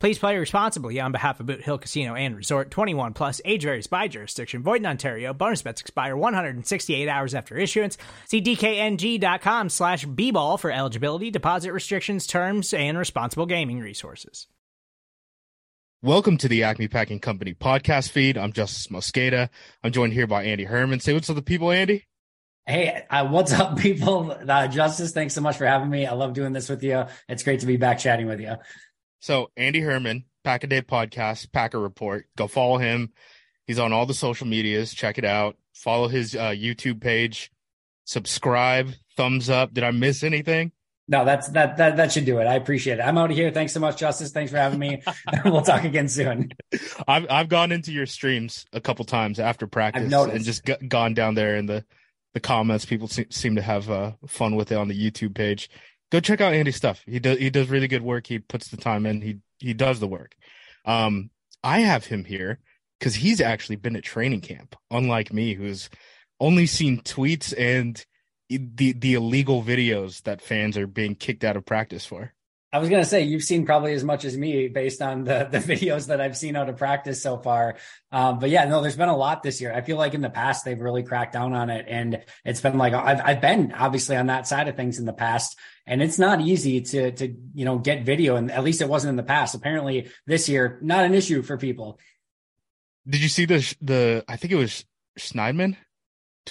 Please play responsibly on behalf of Boot Hill Casino and Resort 21 Plus, age varies by jurisdiction, void in Ontario. Bonus bets expire 168 hours after issuance. See DKNG.com slash B ball for eligibility, deposit restrictions, terms, and responsible gaming resources. Welcome to the Acme Packing Company podcast feed. I'm Justis Mosqueda. I'm joined here by Andy Herman. Say what's up to the people, Andy. Hey, uh, what's up, people? Uh, Justis, thanks so much for having me. I love doing this with you. It's great to be back chatting with you. So Andy Herman, Pack a Day Podcast, Packer Report. Go follow him. He's on all the social medias. Check it out. Follow his uh, YouTube page. Subscribe. Thumbs up. Did I miss anything? No, that's that that that should do it. I appreciate it. I'm out of here. Thanks so much, Justis. Thanks for having me. we'll talk again soon. I've I've gone into your streams a couple times after practice and just g- gone down there in the the comments. People se- seem to have uh, fun with it on the YouTube page go check out Andy's stuff. He does he does really good work. He puts the time in. He he does the work. Um, I have him here because he's actually been at training camp, unlike me, who's only seen tweets and the the illegal videos that fans are being kicked out of practice for. I was gonna say you've seen probably as much as me based on the the videos that I've seen out of practice so far. Um, but yeah, no, there's been a lot this year. I feel like in the past they've really cracked down on it, and it's been like I've I've been obviously on that side of things in the past, and it's not easy to to you know get video, and at least it wasn't in the past. Apparently this year, not an issue for people. Did you see the the? I think it was Schneidman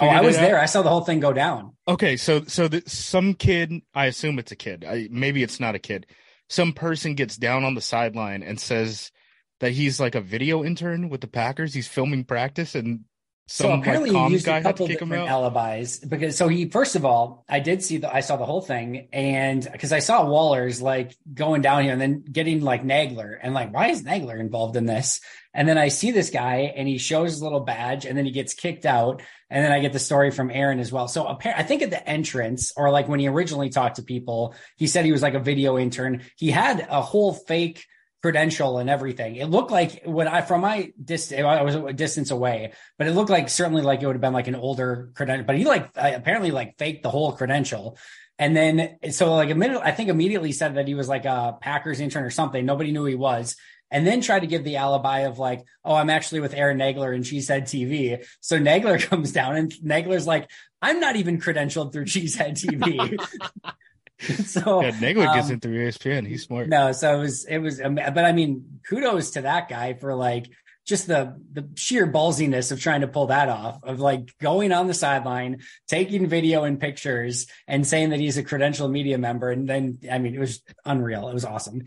Oh, I was there. I saw the whole thing go down. Okay, so so the, some kid, I assume it's a kid. I, maybe it's not a kid. Some person gets down on the sideline and says that he's like a video intern with the Packers. He's filming practice, and some, so apparently like, he used a couple different alibis because so he first of all I did see the I saw the whole thing and because I saw Waller's like going down here and then getting like Nagler and like why is Nagler involved in this? And then I see this guy and he shows his little badge and then he gets kicked out and then I get the story from Aaron as well. So I think at the entrance or like when he originally talked to people he said he was like a video intern. He had a whole fake credential and everything. It looked like when I from my distance, I was a distance away, but it looked like certainly like it would have been like an older credential. But he like apparently like faked the whole credential. And then so like minute, I think immediately said that he was like a Packers intern or something. Nobody knew he was. And then tried to give the alibi of like, oh, I'm actually with Aaron Nagler and Cheesehead TV. So Nagler comes down and Nagler's like, I'm not even credentialed through Cheesehead TV. so yeah, Nagler um, gets in through ESPN. He's smart. No, so it was it was, um, but I mean, kudos to that guy for like just the the sheer ballsiness of trying to pull that off of like going on the sideline, taking video and pictures, and saying that he's a credential media member. And then, I mean, it was unreal. It was awesome.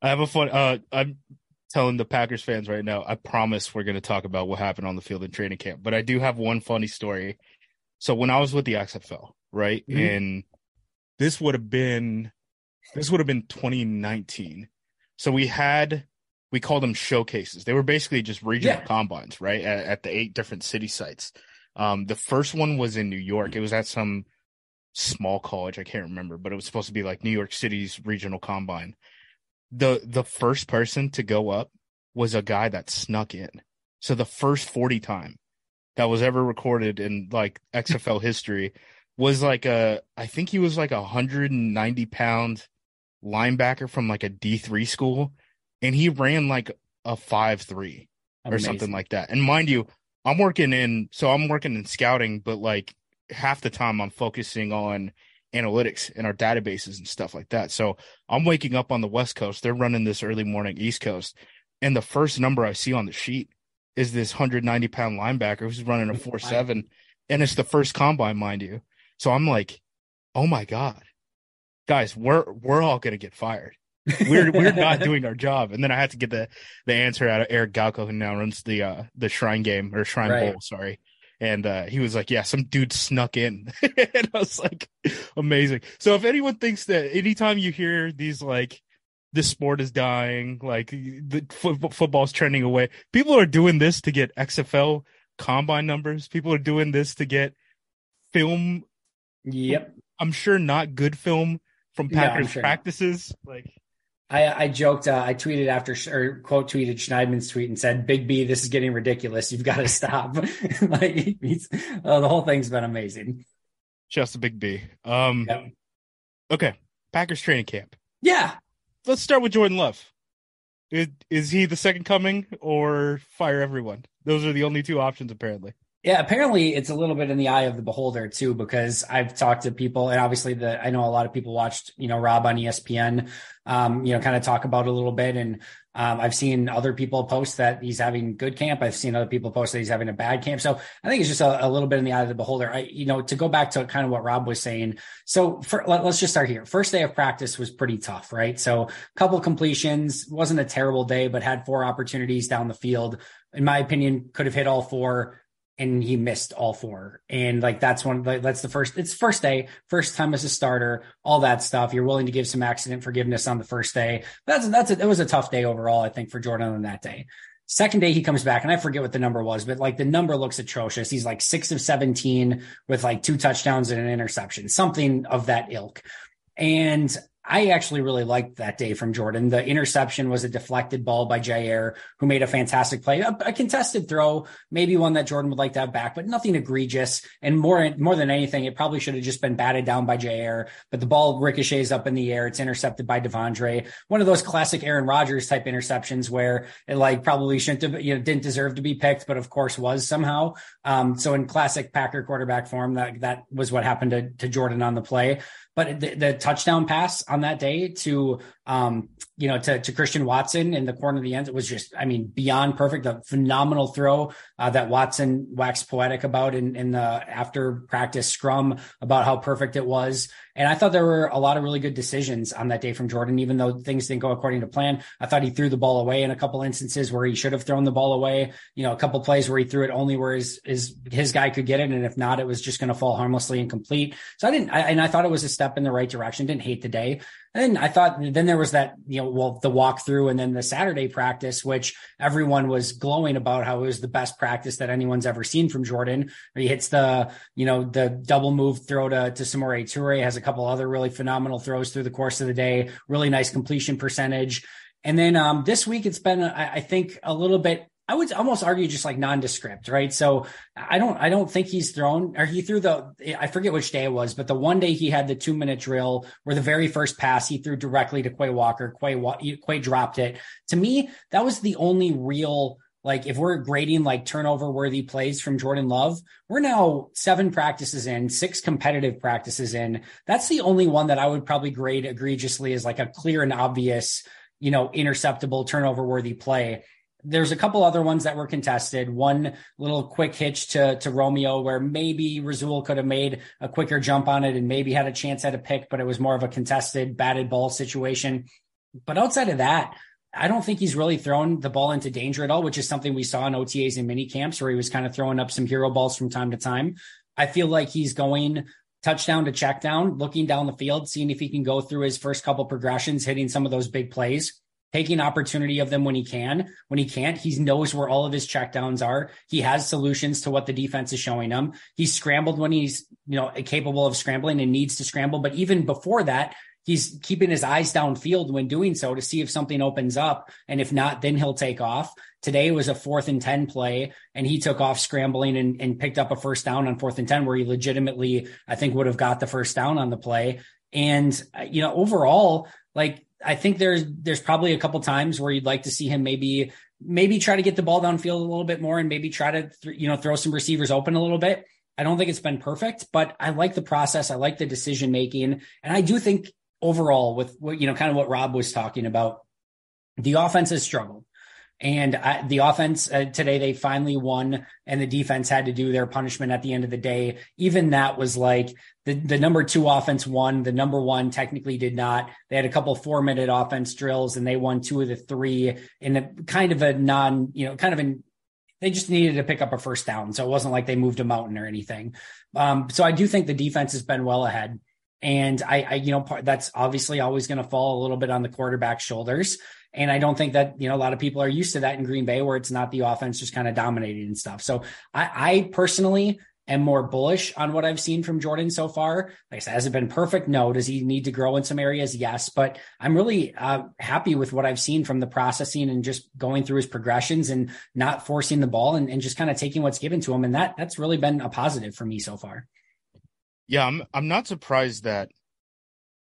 I have a fun. Uh, I'm telling the Packers fans right now. I promise we're going to talk about what happened on the field in training camp. But I do have one funny story. So when I was with the XFL, right, mm-hmm. in this would have been this would have been 2019. So we had we called them showcases. They were basically just regional yeah. combines, right? At, at, the eight different city sites. Um, the first one was in New York. It was at some small college. I can't remember, but it was supposed to be like New York City's regional combine. The the first person to go up was a guy that snuck in. So the first 40 time that was ever recorded in like XFL history was like a I think he was like a 190 pound linebacker from like a D3 school and he ran like a five three or something like that. And mind you, I'm working in so I'm working in scouting, but like half the time I'm focusing on analytics and our databases and stuff like that. So I'm waking up on the West Coast. They're running this early morning East Coast. And the first number I see on the sheet is this 190 pound linebacker who's running a four seven. And it's the first combine, mind you. So I'm like, oh my God, guys, we're, we're all going to get fired. we're we're not doing our job. And then I had to get the the answer out of Eric Galko, who now runs the uh the Shrine game or Shrine right. Bowl, sorry. And uh he was like, Yeah, some dude snuck in. and I was like, amazing. So if anyone thinks that anytime you hear these like this sport is dying, like the f- football's trending away, people are doing this to get XFL combine numbers. People are doing this to get film. Yep. I'm sure not good film from Packers no, sure practices. Not. Like I, I joked, uh, I tweeted after, or quote tweeted Schneidman's tweet and said, Big B, this is getting ridiculous. You've got to stop. like, uh, the whole thing's been amazing. Just a big B. Um, yep. Okay. Packers training camp. Yeah. Let's start with Jordan Love. Is, is he the second coming or fire everyone? Those are the only two options, apparently. Yeah, apparently it's a little bit in the eye of the beholder too, because I've talked to people, and obviously the I know a lot of people watched, you know, Rob on ESPN, um, you know, kind of talk about a little bit, and um, I've seen other people post that he's having good camp. I've seen other people post that he's having a bad camp. So I think it's just a, a little bit in the eye of the beholder. I, you know, to go back to kind of what Rob was saying. So for, let, us just start here. First day of practice was pretty tough, right? So a couple completions, wasn't a terrible day, but had four opportunities down the field. In my opinion, could have hit all four and he missed all four. And like that's one that's the first it's first day, first time as a starter, all that stuff. You're willing to give some accident forgiveness on the first day. That's that's a, it was a tough day overall, I think, for Jordan on that day. Second day he comes back, and I forget what the number was, but like the number looks atrocious. He's like six of 17 with like two touchdowns and an interception, something of that ilk. And I actually really liked that day from Jordan. The interception was a deflected ball by Jaire, who made a fantastic play, a, a, contested throw, maybe one that Jordan would like to have back, but nothing egregious. And more, more than anything, it probably should have just been batted down by Jaire, but the ball ricochets up in the air. It's intercepted by De'Vondre. One of those classic Aaron Rodgers type interceptions where it like probably shouldn't have, you know, didn't deserve to be picked, but of course was somehow. Um, so in classic Packer quarterback form, that, that was what happened to, to Jordan on the play. But the, the touchdown pass on that day to um, you know, to, to Christian Watson in the corner of the end. It was just, I mean, beyond perfect, a phenomenal throw uh, that Watson waxed poetic about in, in the after practice scrum about how perfect it was. And I thought there were a lot of really good decisions on that day from Jordan, even though things didn't go according to plan. I thought he threw the ball away in a couple instances where he should have thrown the ball away. You know, a couple plays where he threw it only where his his, his guy could get it, and if not, it was just going to fall harmlessly and complete. So I didn't, I, and I thought it was a step in the right direction. Didn't hate the day. And I thought then there was that, you know, well, the walkthrough and then the Saturday practice, which everyone was glowing about how it was the best practice that anyone's ever seen from Jordan. He hits the, you know, the double move throw to, to Samori Toure, has a couple other really phenomenal throws through the course of the day, really nice completion percentage. And then um, this week, it's been, I, I think, a little bit I would almost argue just like nondescript, right? So I don't, I don't think he's thrown or he threw the, I forget which day it was, but the one day he had the two minute drill where the very first pass he threw directly to Quay Walker, Quay, Quay dropped it. To me, that was the only real, like if we're grading like turnover worthy plays from Jordan Love, we're now seven practices in, six competitive practices in. That's the only one that I would probably grade egregiously as like a clear and obvious, you know, interceptable turnover worthy play there's a couple other ones that were contested. One little quick hitch to to Romeo where maybe Rasul could have made a quicker jump on it and maybe had a chance at a pick, but it was more of a contested batted ball situation. But outside of that, I don't think he's really thrown the ball into danger at all, which is something we saw in OTAs and mini camps where he was kind of throwing up some hero balls from time to time. I feel like he's going touchdown to check down, looking down the field, seeing if he can go through his first couple progressions, hitting some of those big plays taking opportunity of them when he can. When he can't, he knows where all of his checkdowns are. He has solutions to what the defense is showing him. He's scrambled when he's, you know, capable of scrambling and needs to scramble. But even before that, he's keeping his eyes downfield when doing so to see if something opens up. And if not, then he'll take off. Today was a fourth and 10 play and he took off scrambling and, and picked up a first down on fourth and 10 where he legitimately, I think would have got the first down on the play. And, you know, overall, like I think there's there's probably a couple times where you'd like to see him maybe maybe try to get the ball downfield a little bit more and maybe try to th- you know throw some receivers open a little bit. I don't think it's been perfect, but I like the process. I like the decision making, and I do think overall with what you know kind of what Rob was talking about, the offense has struggled. And I, the offense uh, today, they finally won, and the defense had to do their punishment at the end of the day. Even that was like the, the number two offense won. The number one technically did not. They had a couple four minute offense drills, and they won two of the three in a kind of a non, you know, kind of an they just needed to pick up a first down. So it wasn't like they moved a mountain or anything. Um, so I do think the defense has been well ahead. And I, I you know, that's obviously always going to fall a little bit on the quarterback's shoulders. And I don't think that, you know, a lot of people are used to that in Green Bay where it's not the offense just kind of dominating and stuff. So I, I personally am more bullish on what I've seen from Jordan so far. Like I said, has it been perfect? No. Does he need to grow in some areas? Yes. But I'm really uh, happy with what I've seen from the processing and just going through his progressions and not forcing the ball and, and just kind of taking what's given to him. And that that's really been a positive for me so far. Yeah, I'm I'm not surprised that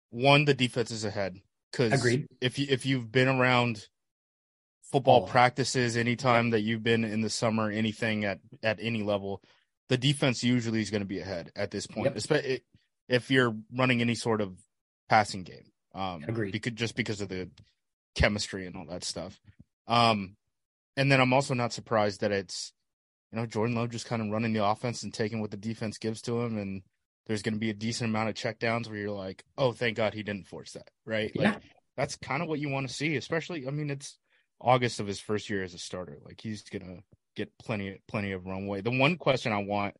one the defense is ahead because agreed. If you if you've been around football oh. practices anytime that you've been in the summer, anything at at any level, the defense usually is going to be ahead at this point. Yep. If you're running any sort of passing game, um, agreed. Because just because of the chemistry and all that stuff. Um, and then I'm also not surprised that it's you know Jordan Love just kind of running the offense and taking what the defense gives to him and there's going to be a decent amount of checkdowns where you're like, oh, thank God he didn't force that, right? Yeah. Like that's kind of what you want to see, especially. I mean, it's August of his first year as a starter. Like he's gonna get plenty, plenty of runway. The one question I want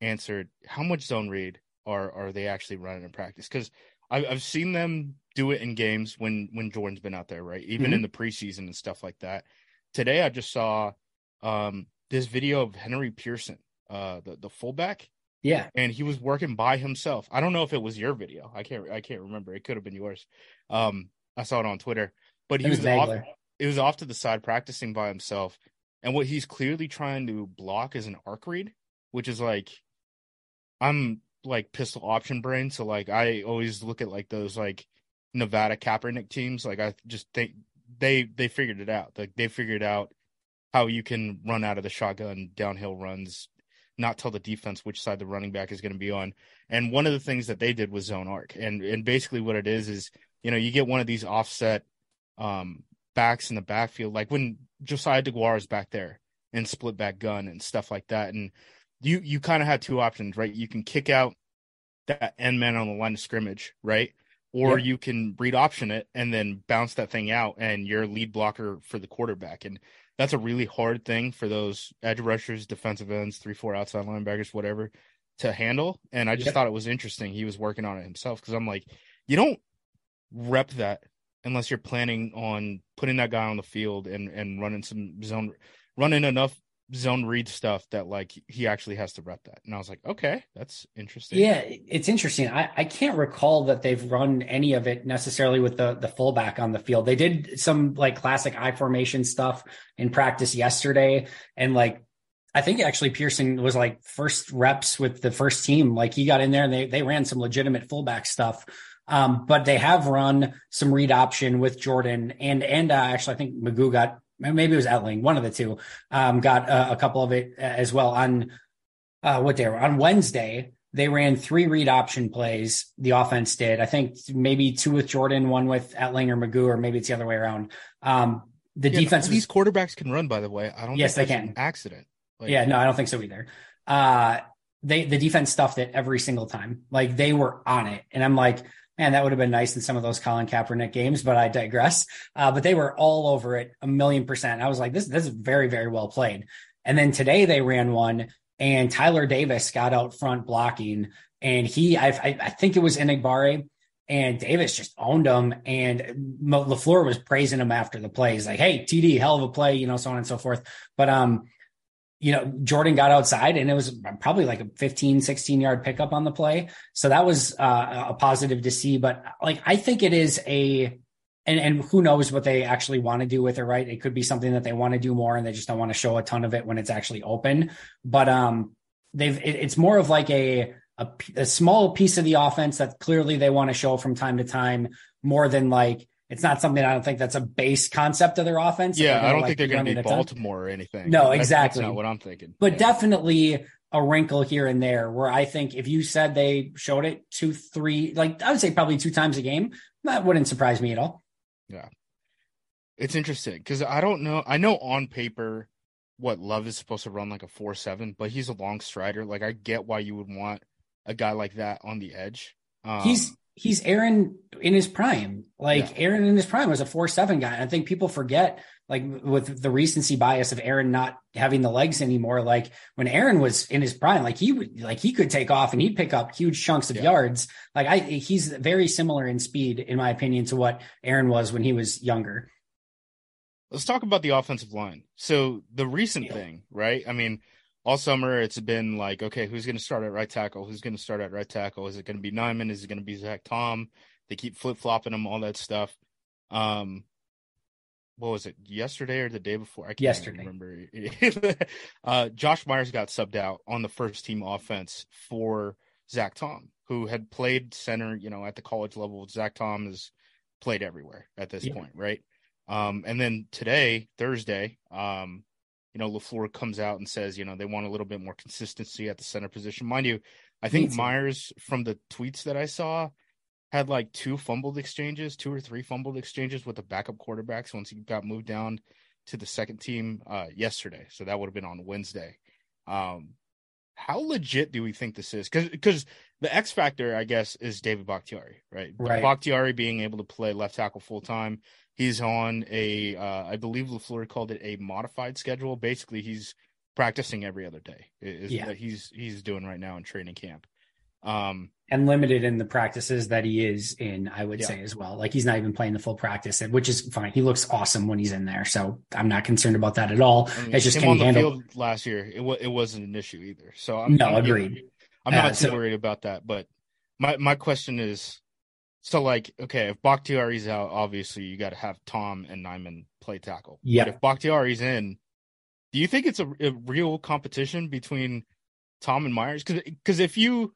answered: How much zone read are are they actually running in practice? Because I've seen them do it in games when when Jordan's been out there, right? Even mm-hmm. in the preseason and stuff like that. Today, I just saw um, this video of Henry Pearson, uh, the the fullback yeah. And he was working by himself. I don't know if it was your video. I can't I can't remember. It could have been yours. Um I saw it on Twitter. But he it was, was off it was off to the side practicing by himself. And what he's clearly trying to block is an arc read, which is like I'm like pistol option brain, so like I always look at like those like Nevada Kaepernick teams. Like I just think they they figured it out. Like they figured out how you can run out of the shotgun downhill runs not tell the defense which side the running back is going to be on. And one of the things that they did was zone arc. And and basically what it is is, you know, you get one of these offset um, backs in the backfield, like when Josiah DeGuara is back there and split back gun and stuff like that. And you you kind of have two options, right? You can kick out that end man on the line of scrimmage, right? Or you can read option it and then bounce that thing out and you're lead blocker for the quarterback. And that's a really hard thing for those edge rushers, defensive ends, three, four outside linebackers, whatever, to handle. And I just yep. thought it was interesting. He was working on it himself because I'm like, you don't rep that unless you're planning on putting that guy on the field and and running some zone, running enough zone read stuff that like he actually has to rep that. And I was like, okay, that's interesting. Yeah, it's interesting. I, I can't recall that they've run any of it necessarily with the the fullback on the field. They did some like classic I formation stuff in practice yesterday. And like I think actually Pearson was like first reps with the first team. Like he got in there and they they ran some legitimate fullback stuff. Um, but they have run some read option with Jordan and and uh, actually I think McGough got maybe it was Etling, one of the two, um, got a, a, couple of it as well on uh, what day on Wednesday. They ran three read option plays. The offense did. I think maybe two with Jordan, one with Etling or McGough, or maybe it's the other way around. Um, the yeah, defense. Was, these quarterbacks can run, by the way. I don't. Yes, they can. accident. Like, yeah, no, I don't think so either. Uh, they the defense stuffed it every single time. Like they were on it, and I'm like, and that would have been nice in some of those Colin Kaepernick games, but I digress. Uh, but they were all over it a million percent. I was like, this, this is very, very well played. And then today they ran one and Tyler Davis got out front blocking and he, I, I think it was Enagbare. And Davis just owned him and LaFleur was praising him after the play. He's like, Hey, TD, hell of a play, you know, so on and so forth. But, um, you know, Jordan got outside and it was probably like a 15, 16 yard pickup on the play. So that was uh, a positive to see. But like, I think it is a, and, and who knows what they actually want to do with it, right? It could be something that they want to do more and they just don't want to show a ton of it when it's actually open. But, um, they've, it, it's more of like a, a, a small piece of the offense that clearly they want to show from time to time more than like, it's not something I don't think that's a base concept of their offense. Yeah, I don't like think they're going to be Baltimore or anything. No, exactly. That's not what I'm thinking. But yeah. definitely a wrinkle here and there where I think if you said they showed it two, three, like I would say probably two times a game, that wouldn't surprise me at all. Yeah. It's interesting because I don't know. I know on paper what Love is supposed to run like a four seven, but he's a long strider. Like I get why you would want a guy like that on the edge. Um, he's he's Aaron in his prime. Like yeah. Aaron in his prime was a four seven guy. And I think people forget like with the recency bias of Aaron not having the legs anymore. Like when Aaron was in his prime, like he would like he could take off and he'd pick up huge chunks of yeah. yards. Like I he's very similar in speed, in my opinion, to what Aaron was when he was younger. Let's talk about the offensive line. So the recent yeah. thing, right? I mean, all summer it's been like, okay, who's going to start at right tackle? Who's going to start at right tackle? Is it going to be Nijman? Is it going to be Zach Tom? They keep flip flopping them, all that stuff. Um, what was it? Yesterday or the day before? I can't yesterday. remember. uh, Josh Myers got subbed out on the first team offense for Zach Tom, who had played center, you know, at the college level. Zach Tom has played everywhere at this yeah. point, right? Um, and then today, Thursday, um, you know, LaFleur comes out and says, you know, they want a little bit more consistency at the center position. Mind you, I think Myers, from the tweets that I saw, had like two fumbled exchanges, two or three fumbled exchanges with the backup quarterbacks once he got moved down to the second team uh, yesterday. So that would have been on Wednesday. Um, how legit do we think this is? Because because the X factor, I guess, is David Bakhtiari, right? right. Bakhtiari being able to play left tackle full time. He's on a, uh, I believe Lafleur called it a modified schedule. Basically, he's practicing every other day. Is yeah. he's he's doing right now in training camp. Um, and limited in the practices that he is in, I would yeah. say as well. Like he's not even playing the full practice, which is fine. He looks awesome when he's in there, so I'm not concerned about that at all. I mean, it's just him can on the handle... field last year. It was it wasn't an issue either. So I'm no I'm, agreed. I'm not uh, too so... worried about that. But my my question is, so like, okay, if Bakhtiari's out, obviously you got to have Tom and Nijman play tackle. Yeah. But if Bakhtiari's in, do you think it's a, a real competition between Tom and Myers? Because because if you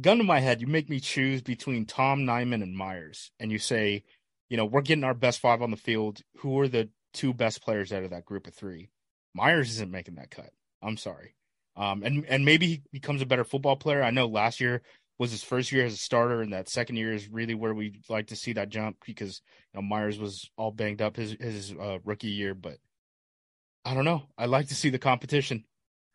gun to my head, you make me choose between Tom Nijman and Myers, and you say, you know, we're getting our best five on the field. Who are the two best players out of that group of three? Myers isn't making that cut. I'm sorry. Um, and and maybe he becomes a better football player. I know last year was his first year as a starter, and that second year is really where we'd like to see that jump because you know Myers was all banged up his his uh, rookie year. But I don't know. I like to see the competition.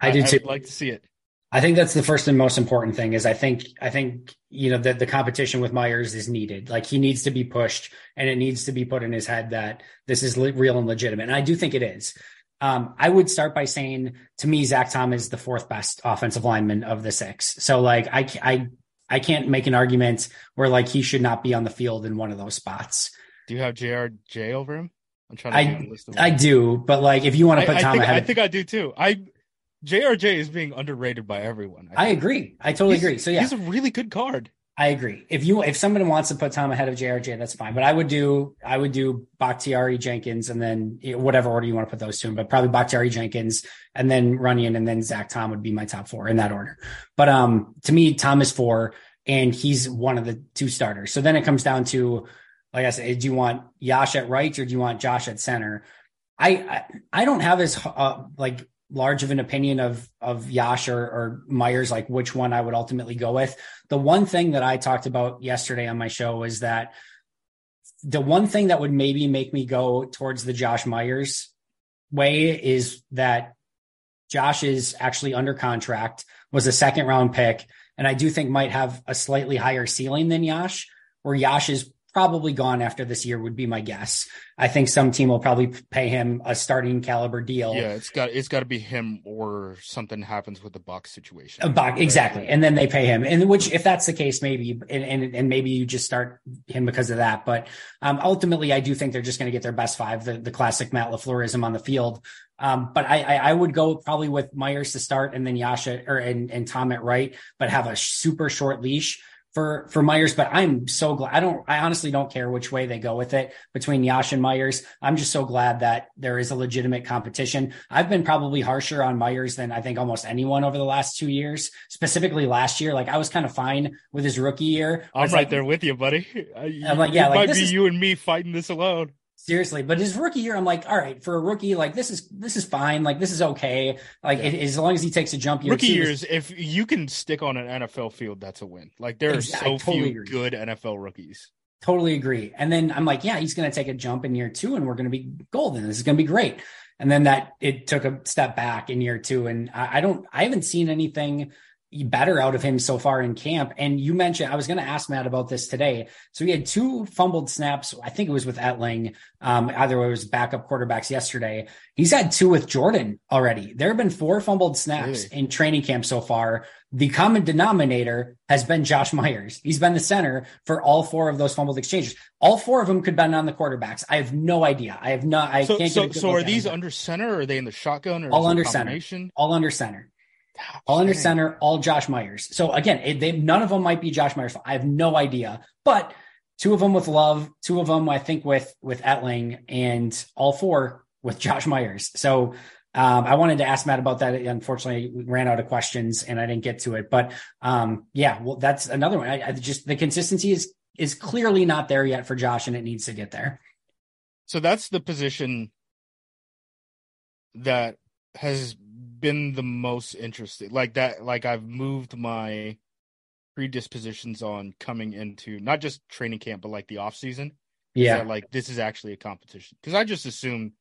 I, I do too. I'd like to see it. I think that's the first and most important thing is I think I think you know that the competition with Myers is needed. Like he needs to be pushed, and it needs to be put in his head that this is li- real and legitimate. And I do think it is. Um, I would start by saying to me, Zach Tom is the fourth best offensive lineman of the six. So like I I I can't make an argument where like he should not be on the field in one of those spots. Do you have JRJ over him? I'm trying to I, I do, but like if you want to put I, Tom I think, ahead, I think I do too. I JRJ is being underrated by everyone. I, I agree. I totally he's, agree. So yeah, he's a really good card. I agree. If you if somebody wants to put Tom ahead of JRJ, that's fine. But I would do I would do Bakhtiari Jenkins and then whatever order you want to put those two in, but probably Bakhtiari Jenkins and then Runyan and then Zach Tom would be my top four in that order. But um to me, Tom is four and he's one of the two starters. So then it comes down to like I said, do you want Yosh at right or do you want Josh at center? I I, I don't have as uh, like large of an opinion of of Yosh or, or Myers, like which one I would ultimately go with. The one thing that I talked about yesterday on my show is that the one thing that would maybe make me go towards the Josh Myers way is that Josh is actually under contract, was a second round pick, and I do think might have a slightly higher ceiling than Yosh, where Yosh is probably gone after this year would be my guess. I think some team will probably pay him a starting caliber deal. Yeah, it's got it's got to be him or something happens with the box situation. A box, exactly, and then they pay him. And which, if that's the case, maybe and and, and maybe you just start him because of that. But um, ultimately, I do think they're just going to get their best five, the the classic Matt Lafleurism on the field. Um, but I, I, I would go probably with Myers to start and then Yasha or and, and Tom at right, but have a super short leash for for Myers, but I'm so glad. I don't. I honestly don't care which way they go with it between Yosh and Myers. I'm just so glad that there is a legitimate competition. I've been probably harsher on Myers than I think almost anyone over the last two years. Specifically last year, like I was kind of fine with his rookie year. I'm right like, there with you, buddy. I'm like, yeah, it like, might be is, you and me fighting this alone. Seriously, but his rookie year, I'm like, all right, for a rookie, like this is this is fine, like this is okay, like yeah. it, as long as he takes a jump. Year rookie years, if you can stick on an NFL field, that's a win. Like there are exactly, so totally few agree. good NFL rookies. totally agree. And then I'm like, yeah, he's going to take a jump in year two and we're going to be golden. This is going to be great. And then that it took a step back in year two. And I, I don't, I haven't seen anything better out of him so far in camp. And you mentioned, I was going to ask Matt about this today. So he had two fumbled snaps. I think it was with Etling. Um, either it was backup quarterbacks yesterday. He's had two with Jordan already. There have been four fumbled snaps really? in training camp so far. The common denominator has been Josh Myers. He's been the center for all four of those fumbled exchanges. All four of them could been on the quarterbacks. I have no idea. I have not. I so, can't. So, so are these under center? Or are they in the shotgun? Or all under center. All under center all under center, all Josh Myers. So again, it, they, none of them might be Josh Myers. I have no idea, but two of them with Love, two of them I think with with Etling, and all four with Josh Myers. So um, I wanted to ask Matt about that. Unfortunately, we ran out of questions and I didn't get to it. But um, yeah, well, that's another one. I, I just the consistency is is clearly not there yet for Josh, and it needs to get there. So that's the position that has been the most interesting. Like that, like I've moved my predispositions on coming into not just training camp, but like the off season. Yeah. That, like this is actually a competition. Because I just assume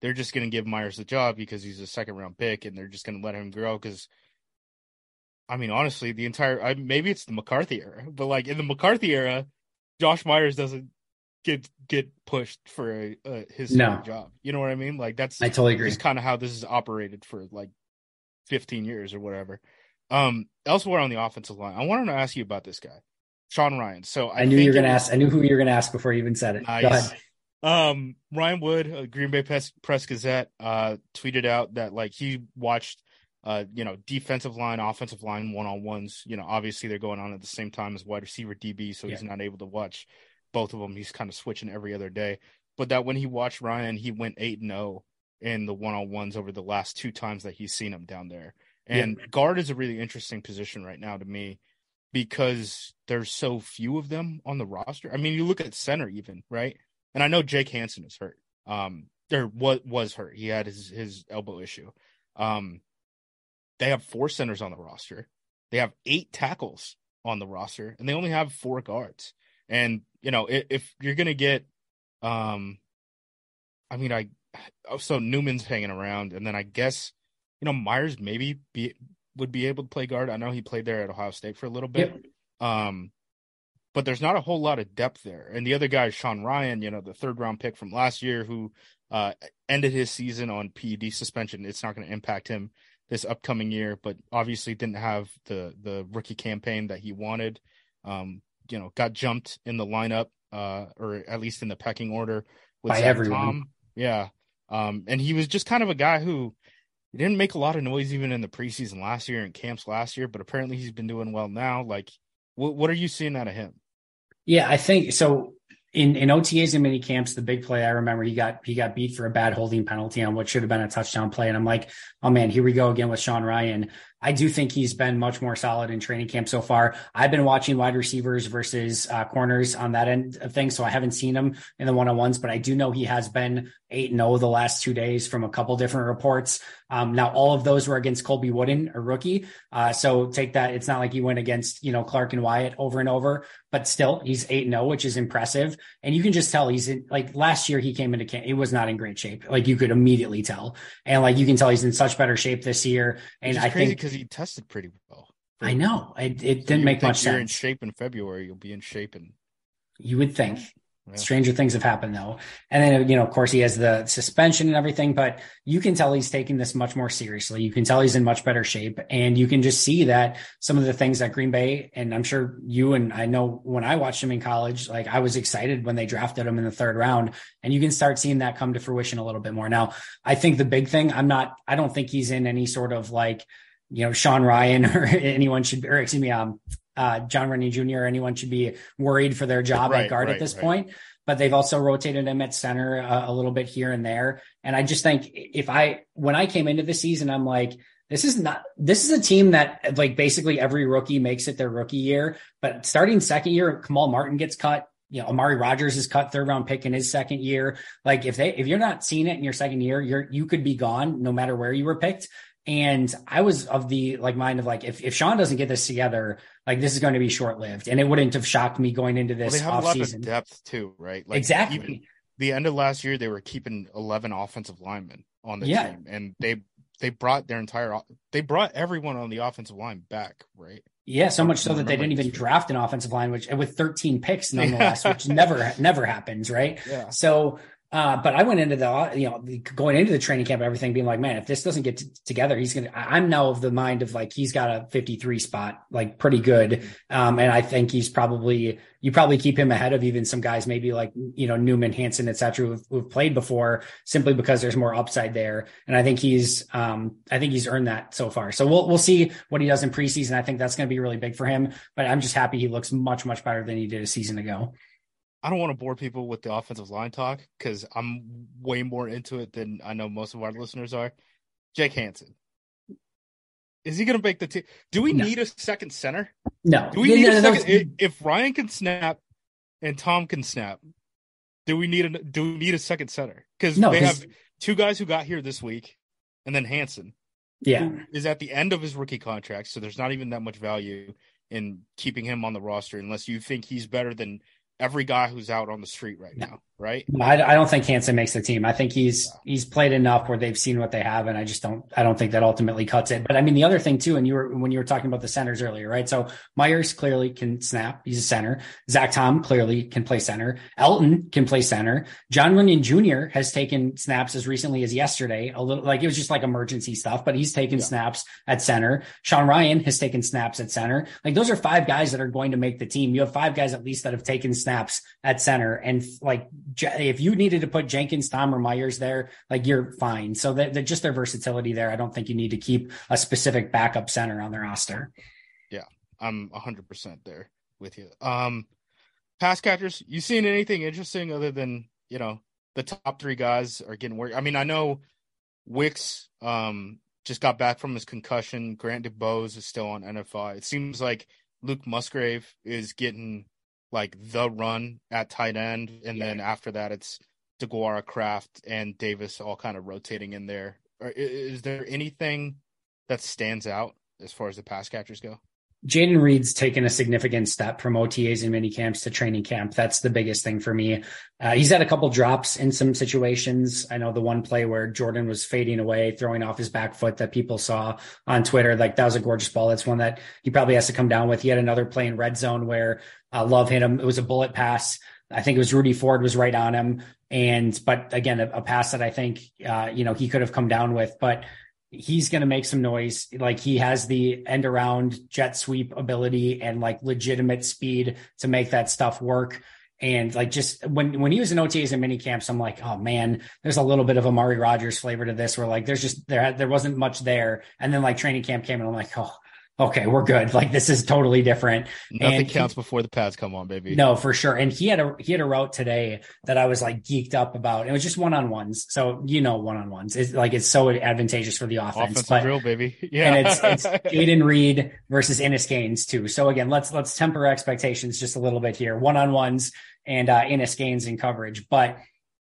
they're just going to give Myers the job because he's a second round pick and they're just going to let him grow. Because I mean, honestly, the entire I, maybe it's the McCarthy era, but like in the McCarthy era, Josh Myers doesn't get get pushed for a, a his no. job. You know what I mean? Like that's I totally agree. It's kind of how this is operated for like 15 years or whatever. Um, elsewhere on the offensive line, I wanted to ask you about this guy, Sean Rhyan. So I, I knew you were going to ask. I knew who you were going to ask before you even said it. Nice. Go ahead. Um, Ryan Wood, uh, Green Bay Press, Press Gazette, uh, tweeted out that like he watched, uh, you know, defensive line, offensive line one on ones. You know, obviously they're going on at the same time as wide receiver DB, so yeah. he's not able to watch both of them. He's kind of switching every other day. But that when he watched Rhyan, he went eight and zero oh in the one on ones over the last two times that he's seen him down there. And yeah. guard is a really interesting position right now to me because there's so few of them on the roster. I mean, you look at center even, right? And I know Jake Hanson is hurt. Um, there was was hurt. He had his his elbow issue. Um, they have four centers on the roster. They have eight tackles on the roster, and they only have four guards. And you know, if, if you're gonna get, um, I mean, I so Newman's hanging around, and then I guess you know, Myers maybe be would be able to play guard. I know he played there at Ohio State for a little bit. Yep. Um, but there's not a whole lot of depth there. And the other guy is Sean Rhyan, you know, the third round pick from last year who uh, ended his season on PED suspension. It's not going to impact him this upcoming year, but obviously didn't have the the rookie campaign that he wanted. Um, you know, got jumped in the lineup, uh, or at least in the pecking order with By everyone. Tom. Yeah. Um, and he was just kind of a guy who didn't make a lot of noise even in the preseason last year and camps last year, but apparently he's been doing well now. Like, what what are you seeing out of him? Yeah, I think so in in OTAs and mini camps, the big play I remember he got he got beat for a bad holding penalty on what should have been a touchdown play, and I'm like, oh man, here we go again with Sean Rhyan. I do think he's been much more solid in training camp so far. I've been watching wide receivers versus uh, corners on that end of things, so I haven't seen him in the one on ones, but I do know he has been eight and zero oh the last two days from a couple different reports. Um, now all of those were against Colby Wooden, a rookie. Uh, so take that. It's not like he went against you know Clark and Wyatt over and over, but still he's eight and zero, oh, which is impressive. And you can just tell he's in like last year he came into camp, he was not in great shape. Like you could immediately tell, and like you can tell he's in such better shape this year. And I think because he tested pretty well. I know it, it didn't make much sense. you're in shape in February, you'll be in shape in. You would think. Yeah. Stranger things have happened though. And then, you know, of course he has the suspension and everything, but you can tell he's taking this much more seriously. You can tell he's in much better shape. And you can just see that some of the things that Green Bay, and I'm sure you and I know when I watched him in college, like I was excited when they drafted him in the third round and you can start seeing that come to fruition a little bit more. Now, I think the big thing, I'm not, I don't think he's in any sort of like, you know, Sean Rhyan or anyone should, or excuse me, um, uh, Jon Runyan Jr. or anyone should be worried for their job right, at guard right, at this right. point. But they've also rotated him at center uh, a little bit here and there. And I just think if I, when I came into the season, I'm like, this is not, this is a team that like basically every rookie makes it their rookie year. But starting second year, Kamal Martin gets cut. You know, Amari Rodgers is cut third round pick in his second year. Like if they, if you're not seeing it in your second year, you're, you could be gone no matter where you were picked. And I was of the like mind of like if, if Sean doesn't get this together, like this is going to be short lived, and it wouldn't have shocked me going into this. Well, they have a lot of depth too, right? Like exactly. the end of last year, they were keeping eleven offensive linemen on the yeah. team, and they they brought their entire they brought everyone on the offensive line back, right? Yeah, so much so that they didn't even draft an offensive line, which with 13 picks nonetheless, yeah. which never never happens, right? Yeah. So uh, but I went into the, you know, going into the training camp, everything being like, man, if this doesn't get t- together, he's going to, I'm now of the mind of like, he's got a 53 spot, like pretty good. Um, and I think he's probably, you probably keep him ahead of even some guys, maybe like, you know, Newman, Hanson, et cetera, who've, who've played before simply because there's more upside there. And I think he's, um, I think he's earned that so far. So we'll, we'll see what he does in preseason. I think that's going to be really big for him, but I'm just happy he looks much, much better than he did a season ago. I don't want to bore people with the offensive line talk because I'm way more into it than I know most of our listeners are. Jake Hanson. Is he going to make the team? Do we no. need a second center? No. Do we need no, a second? No, if Rhyan can snap and Tom can snap, do we need a do we need a second center? Because they have two guys who got here this week, and then Hanson. Yeah, is at the end of his rookie contract, so there's not even that much value in keeping him on the roster unless you think he's better than every guy who's out on the street right now, right? I, I don't think Hanson makes the team. I think he's yeah. he's played enough where they've seen what they have, and I just don't I don't think that ultimately cuts it. But I mean, the other thing too, and you were when you were talking about the centers earlier, right? So Myers clearly can snap; he's a center. Zach Tom clearly can play center. Elgton can play center. Jon Runyan Jr. has taken snaps as recently as yesterday. A little like it was just like emergency stuff, but he's taken yeah. snaps at center. Sean Rhyan has taken snaps at center. Like those are five guys that are going to make the team. You have five guys at least that have taken snaps at center, and like if you needed to put Jenkins, Tom, or Myers there, like you're fine. So that, just their versatility there. I don't think you need to keep a specific backup center on their roster. Yeah, I'm 100% there with you. Um, pass catchers, you seen anything interesting other than you know the top three guys are getting work? I mean, I know Wicks um just got back from his concussion. Grant DuBose is still on NFI. It seems like Luke Musgrave is getting like the run at tight end, and yeah. then after that, it's DeGuara, Kraft, and Davis all kind of rotating in there. Is there anything that stands out as far as the pass catchers go? Jayden Reed's taken a significant step from OTAs and mini camps to training camp. That's the biggest thing for me. Uh, he's had a couple drops in some situations. I know the one play where Jordan was fading away, throwing off his back foot that people saw on Twitter. Like that was a gorgeous ball. That's one that he probably has to come down with. He had another play in red zone where uh, Love hit him. It was a bullet pass. I think it was Rudy Ford was right on him. And, but again, a, a pass that I think, uh, you know, he could have come down with, but he's going to make some noise. Like he has the end around jet sweep ability and like legitimate speed to make that stuff work. And like just when when he was in OTAs and mini camps, I'm like, oh man, there's a little bit of Amari Rodgers flavor to this. Where like there's just there there wasn't much there, and then like training camp came, and I'm like, oh, okay, we're good. Like this is totally different. Nothing and counts he, before the pads come on, baby. No, for sure. And he had a he had a route today that I was like geeked up about. It was just one on ones. So you know, one on ones. It's like it's so advantageous for the offense. Offensive but, drill, baby. Yeah. And it's it's Jayden Reed versus Innis Gaines too. So again, let's let's temper expectations just a little bit here. One on ones and uh Innis Gaines in coverage. But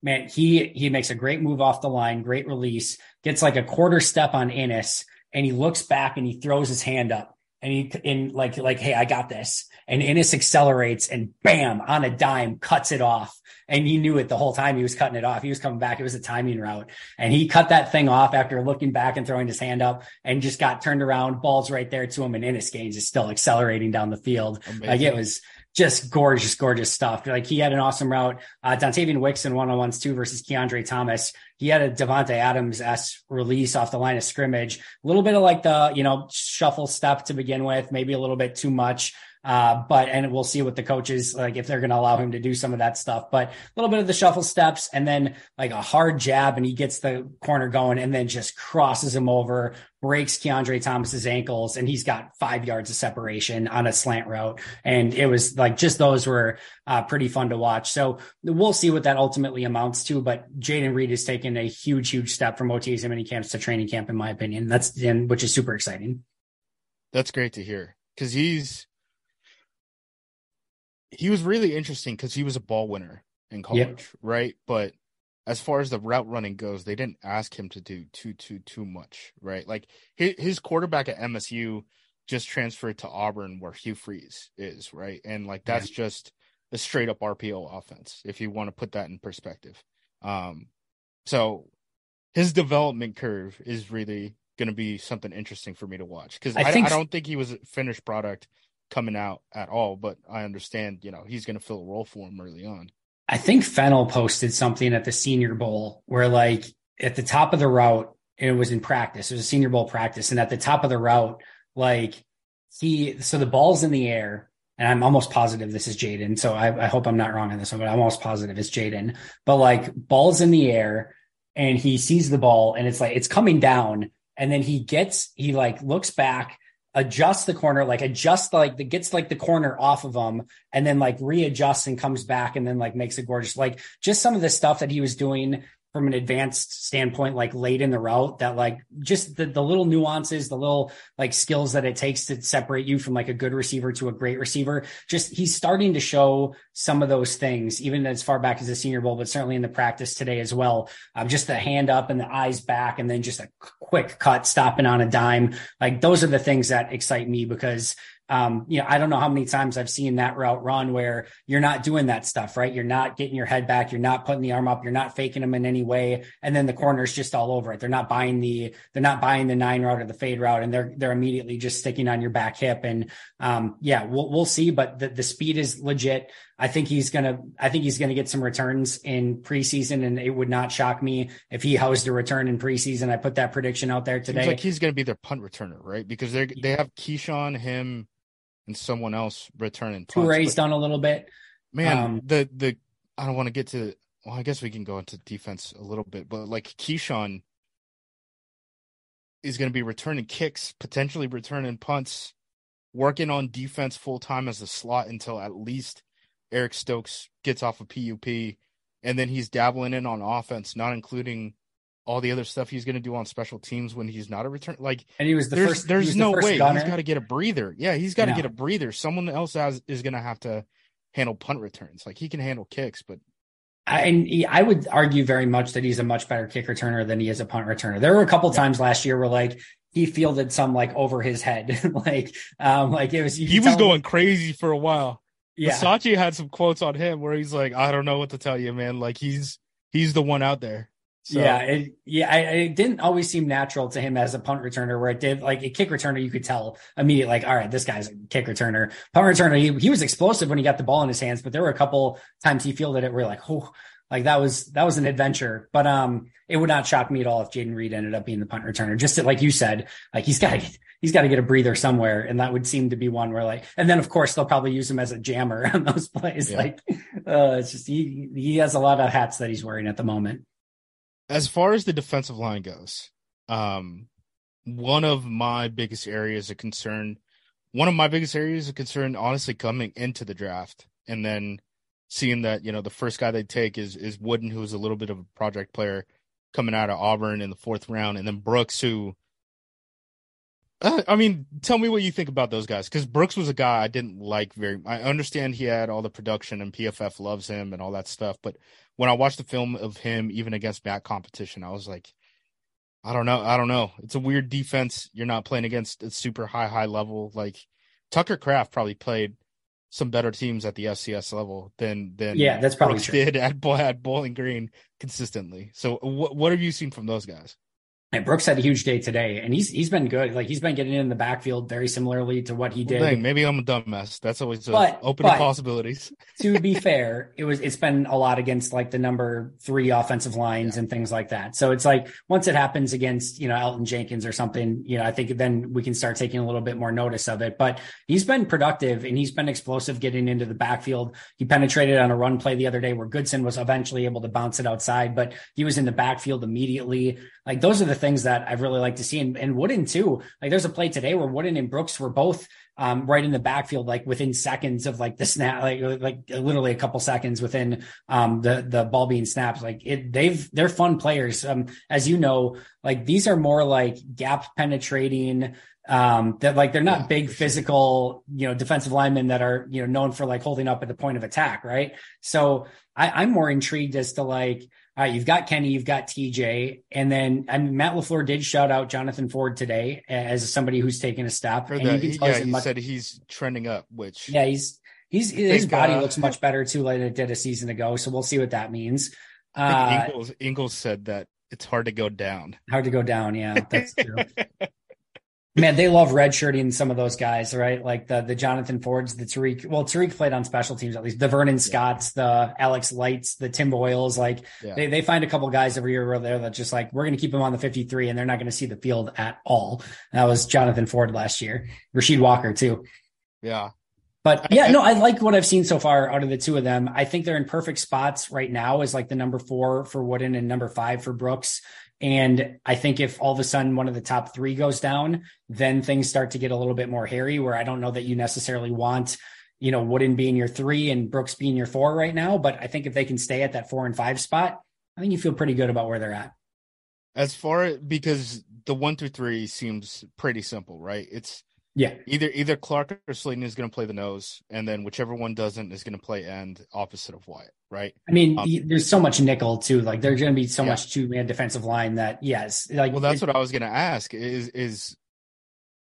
man, he he makes a great move off the line, great release, gets like a quarter step on Innis and he looks back and he throws his hand up and he in like like hey I got this. And Innis accelerates and bam on a dime cuts it off. And he knew it the whole time he was cutting it off. He was coming back. It was a timing route. And he cut that thing off after looking back and throwing his hand up and just got turned around balls right there to him. And Innis Gaines is still accelerating down the field. Amazing. like it was just gorgeous, gorgeous stuff. Like he had an awesome route. Uh, Dontayvion Wicks in one on ones too versus Kiondre Thomas. He had a Davante Adams s release off the line of scrimmage. A little bit of like the you know shuffle step to begin with, maybe a little bit too much. Uh, but and we'll see what the coaches like if they're going to allow him to do some of that stuff. But a little bit of the shuffle steps and then like a hard jab, and he gets the corner going, and then just crosses him over, breaks Kiondre Thomas's ankles, and he's got five yards of separation on a slant route. And it was like just those were uh, pretty fun to watch. So we'll see what that ultimately amounts to. But Jayden Reed has taken a huge, huge step from OTAs and mini camps to training camp, in my opinion. That's and which is super exciting. That's great to hear because he's he was really interesting because he was a ball winner in college, right? But as far as the route running goes, they didn't ask him to do too too too much, right? Like his, his quarterback at MSU just transferred to Auburn where Hugh Freeze is, right? And like that's yeah. just a straight up RPO offense if you want to put that in perspective. Um, so his development curve is really going to be something interesting for me to watch because I, I, I, don't think he was a finished product coming out at all, but I understand, you know, he's going to fill a role for him early on. I think Fennel posted something at the Senior Bowl where, like, at the top of the route, it was in practice. It was a Senior Bowl practice, and at the top of the route, like he, so the ball's in the air, and I'm almost positive this is Jayden. So I, I hope I'm not wrong on this one, but I'm almost positive it's Jayden. But like, ball's in the air, and he sees the ball, and it's like it's coming down, and then he gets, he like looks back adjusts the corner, like adjusts like the gets like the corner off of him and then like readjusts and comes back and then like makes it gorgeous. Like just some of the stuff that he was doing from an advanced standpoint, like late in the route, that like just the, the little nuances, the little like skills that it takes to separate you from like a good receiver to a great receiver. Just he's starting to show some of those things, even as far back as the Senior Bowl, but certainly in the practice today as well. Um, just the hand up and the eyes back, and then just a quick cut, stopping on a dime. Like those are the things that excite me because um, you know, I don't know how many times I've seen that route run where you're not doing that stuff, right? You're not getting your head back. You're not putting the arm up. You're not faking them in any way. And then the corner's just all over it. They're not buying the, they're not buying the nine route or the fade route and they're, they're immediately just sticking on your back hip. And, um, yeah, we'll, we'll see, but the, the speed is legit. I think he's going to, I think he's going to get some returns in preseason and it would not shock me if he housed a return in preseason. I put that prediction out there today. Seems like he's going to be their punt returner, right? Because they they have Keisean, him, and someone else returning. Who raised on a little bit. Man, um, the the I don't want to get to. Well, I guess we can go into defense a little bit, but like Keisean is going to be returning kicks, potentially returning punts, working on defense full time as a slot until at least Eric Stokes gets off of PUP, and then he's dabbling in on offense, not including all the other stuff he's going to do on special teams when he's not a return. Like, and he was the there's, first. There's no the way gunner. he's got to get a breather. Yeah, he's got to get a breather. Someone else has is going to have to handle punt returns. Like he can handle kicks, but I, and he, I would argue very much that he's a much better kick returner than he is a punt returner. There were a couple yeah. times last year where like he fielded some like over his head, like um like it was. He was going him, crazy for a while. Yeah, Bisaccia had some quotes on him where he's like, "I don't know what to tell you, man. Like he's he's the one out there." So. Yeah, it, yeah, I, it didn't always seem natural to him as a punt returner. Where it did, like a kick returner, you could tell immediately, like, all right, this guy's a kick returner. Punt returner, he, he was explosive when he got the ball in his hands, but there were a couple times he fielded it where like, oh, like that was that was an adventure. But um, it would not shock me at all if Jayden Reed ended up being the punt returner. Just to, like you said, like he's got to he's got to get a breather somewhere, and that would seem to be one where like, and then of course they'll probably use him as a jammer on those plays. Yeah. Like, uh, it's just he he has a lot of hats that he's wearing at the moment as far as the defensive line goes, um, one of my biggest areas of concern, one of my biggest areas of concern, honestly, coming into the draft, and then seeing that you know the first guy they take is is Wooden, who was a little bit of a project player coming out of Auburn in the fourth round, and then Brooks, who. Uh, I mean, tell me what you think about those guys because Brooks was a guy I didn't like very. I understand he had all the production and PFF loves him and all that stuff, but when I watched the film of him, even against MAC competition, I was like, I don't know, I don't know. It's a weird defense. You're not playing against a super high, high level. Like Tucker Kraft probably played some better teams at the FCS level than than yeah, that's probably Brooks true. did at at Bowling Green consistently. So what what have you seen from those guys? And Brooks had a huge day today, and he's he's been good. Like he's been getting in the backfield very similarly to what he did. Dang, maybe I'm a dumbass. That's always but, open but, possibilities. to be fair, it was it's been a lot against like the number three offensive lines yeah. and things like that. So it's like once it happens against you know Elgton Jenkins or something, you know I think then we can start taking a little bit more notice of it. But he's been productive and he's been explosive getting into the backfield. He penetrated on a run play the other day where Goodson was eventually able to bounce it outside, but he was in the backfield immediately. Like those are the things that I've really like to see. And, and Wooden too. Like there's a play today where Wooden and Brooks were both um, right in the backfield, like within seconds of like the snap, like like literally a couple seconds within um, the the ball being snapped. Like it, they've they're fun players. Um, as you know, like these are more like gap penetrating. Um, that like they're not big physical, you know, defensive linemen that are you know known for like holding up at the point of attack, right? So I, I'm more intrigued as to like all right, you've got Kenny, you've got TJ, and then I mean, Matt LaFleur did shout out Jonathan Ford today as somebody who's taken a step. And the, he, yeah, he much, said he's trending up, which yeah, he's he's his body uh, looks much better too, like it did a season ago. So we'll see what that means. Uh, Ingles, Ingles said that it's hard to go down. Hard to go down, yeah, that's true. Man, they love redshirting some of those guys, right? Like the the Jonathan Fords, the Tariq. Well, Tariq played on special teams at least. The Vernon yeah. Scotts, the Alex Lights, the Tim Boyles. Like yeah. they they find a couple guys every year where they're just like we're going to keep them on the 53, and they're not going to see the field at all. That was Jonathan Ford last year. Rasheed Walker too. Yeah. But yeah, no, I like what I've seen so far out of the two of them. I think they're in perfect spots right now as like the number four for Wooden and number five for Brooks. And I think if all of a sudden one of the top three goes down, then things start to get a little bit more hairy where I don't know that you necessarily want, you know, Wooden being your three and Brooks being your four right now. But I think if they can stay at that four and five spot, I think you feel pretty good about where they're at. As far because the one through three seems pretty simple, right? It's yeah. Either either Clark or Slaton is going to play the nose, and then whichever one doesn't is going to play end opposite of Wyatt, right? I mean, um, there's so much nickel too. Like there's going to be so yeah. much two man defensive line that yes, like well, that's it, what I was going to ask. Is is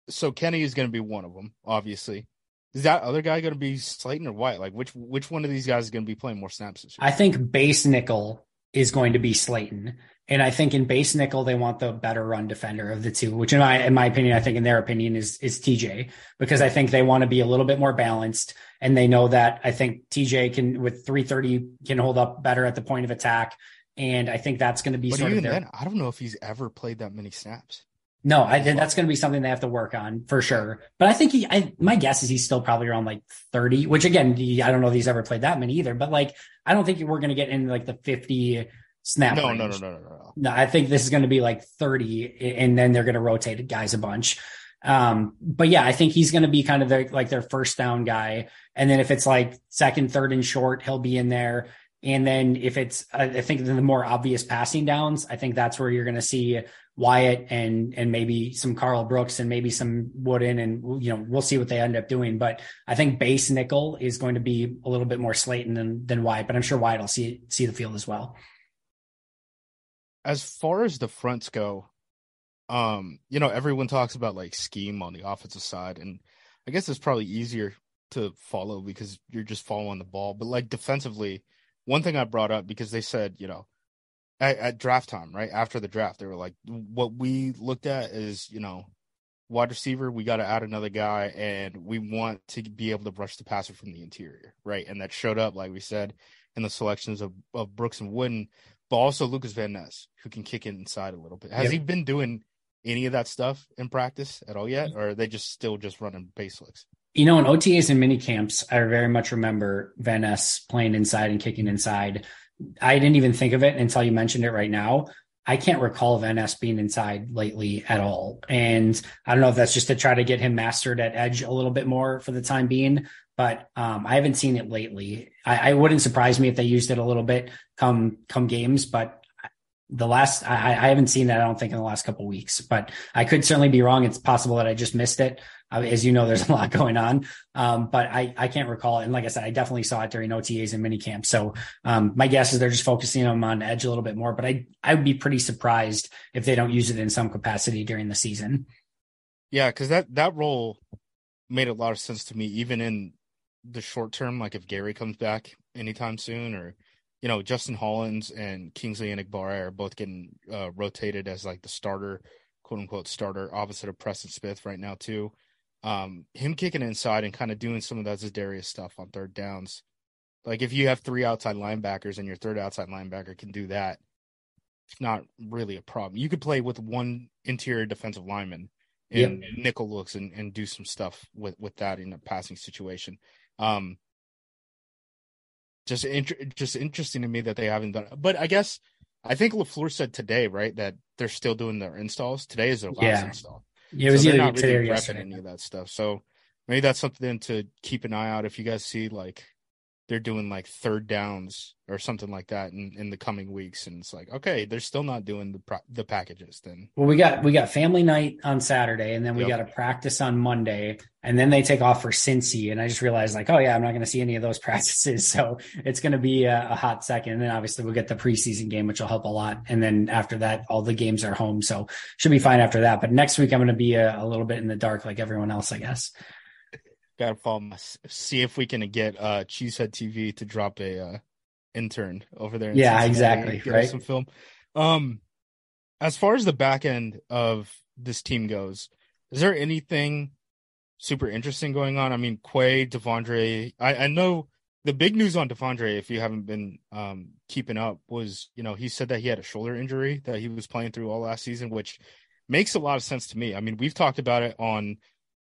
so Kenny is going to be one of them, obviously. Is that other guy going to be Slaton or Wyatt? Like which which one of these guys is going to be playing more snaps this year? I think base nickel is going to be Slaton. And I think in base nickel, they want the better run defender of the two, which in my in my opinion, I think in their opinion is is TJ, because I think they want to be a little bit more balanced. And they know that I think TJ can with 330 can hold up better at the point of attack. And I think that's going to be but sort of their, then, I don't know if he's ever played that many snaps. No, I think that's going to be something they have to work on for sure. But I think he, I, my guess is he's still probably around like 30, which again, I don't know if he's ever played that many either, but like, I don't think we're going to get in like the 50 snap. No, no, no, no, no. No, I think this is going to be like 30 and then they're going to rotate guys a bunch. Um, but yeah, I think he's going to be kind of their, like their first down guy. And then if it's like second, third and short, he'll be in there. And then if it's, I think the more obvious passing downs, I think that's where you're going to see Wyatt and and maybe some Karl Brooks and maybe some Wooden and you know we'll see what they end up doing. But I think base nickel is going to be a little bit more Slaton than than Wyatt, but I'm sure Wyatt will see see the field as well. As far as the fronts go, um, you know, everyone talks about like scheme on the offensive side, and I guess it's probably easier to follow because you're just following the ball. But like defensively, one thing I brought up because they said, you know, at, at draft time, right after the draft, they were like, what we looked at is, you know, wide receiver, we got to add another guy, and we want to be able to rush the passer from the interior, right? And that showed up, like we said, in the selections of, of Brooks and Wooden, but also Lucas Van Ness, who can kick inside a little bit. Has yep. he been doing any of that stuff in practice at all yet, mm-hmm. or are they just still just running base looks? You know, in OTAs and mini camps, I very much remember Van Ness playing inside and kicking inside. I didn't even think of it until you mentioned it right now. I can't recall Van Ness being inside lately at all. And I don't know if that's just to try to get him mastered at edge a little bit more for the time being, but um, I haven't seen it lately. I, I, wouldn't surprise me if they used it a little bit come come games, but the last I, I haven't seen that. I don't think in the last couple weeks, but I could certainly be wrong. It's possible that I just missed it. Uh, as you know, there's a lot going on. Um, but I, I can't recall it. And like I said, I definitely saw it during OTAs and minicamp. So, um, my guess is they're just focusing them on edge a little bit more, but I, I would be pretty surprised if they don't use it in some capacity during the season. Yeah. Cause that, that role made a lot of sense to me, even in the short term. Like if Gary comes back anytime soon or, you know, Justin Hollins and Kingsley Enagbare are both getting uh, rotated as like the starter, quote unquote starter opposite of Preston Smith right now too um, him kicking inside and kind of doing some of that Darius stuff on third downs. Like if you have three outside linebackers and your third outside linebacker can do that, it's not really a problem. You could play with one interior defensive lineman and nickel looks and, and do some stuff with, with that in a passing situation. Um, just inter- just interesting to me that they haven't done it. But I guess I think LaFleur said today, right, that they're still doing their installs. Today is their last yeah. install. Yeah, it was so either not really or Any of that stuff. So maybe that's something to keep an eye out if you guys see like they're doing like third downs or something like that in, in the coming weeks and it's like okay they're still not doing the the packages then well we got we got family night on saturday and then we yep. got a practice on monday and then they take off for cincy and i just realized like oh yeah i'm not going to see any of those practices so it's going to be a, a, hot second and then obviously we'll get the preseason game which will help a lot and then after that all the games are home so should be fine after that but next week i'm going to be a, a little bit in the dark like everyone else i guess gotta follow my, see if we can get uh Cheesehead TV to drop a uh, intern over there. yeah, exactly. Right. Some film. Um, as far as the back end of this team goes, is there anything super interesting going on? I mean, Quay, De'Vondre. I, I know the big news on De'Vondre, if you haven't been um, keeping up, was you know he said that he had a shoulder injury that he was playing through all last season, which makes a lot of sense to me. I mean, we've talked about it on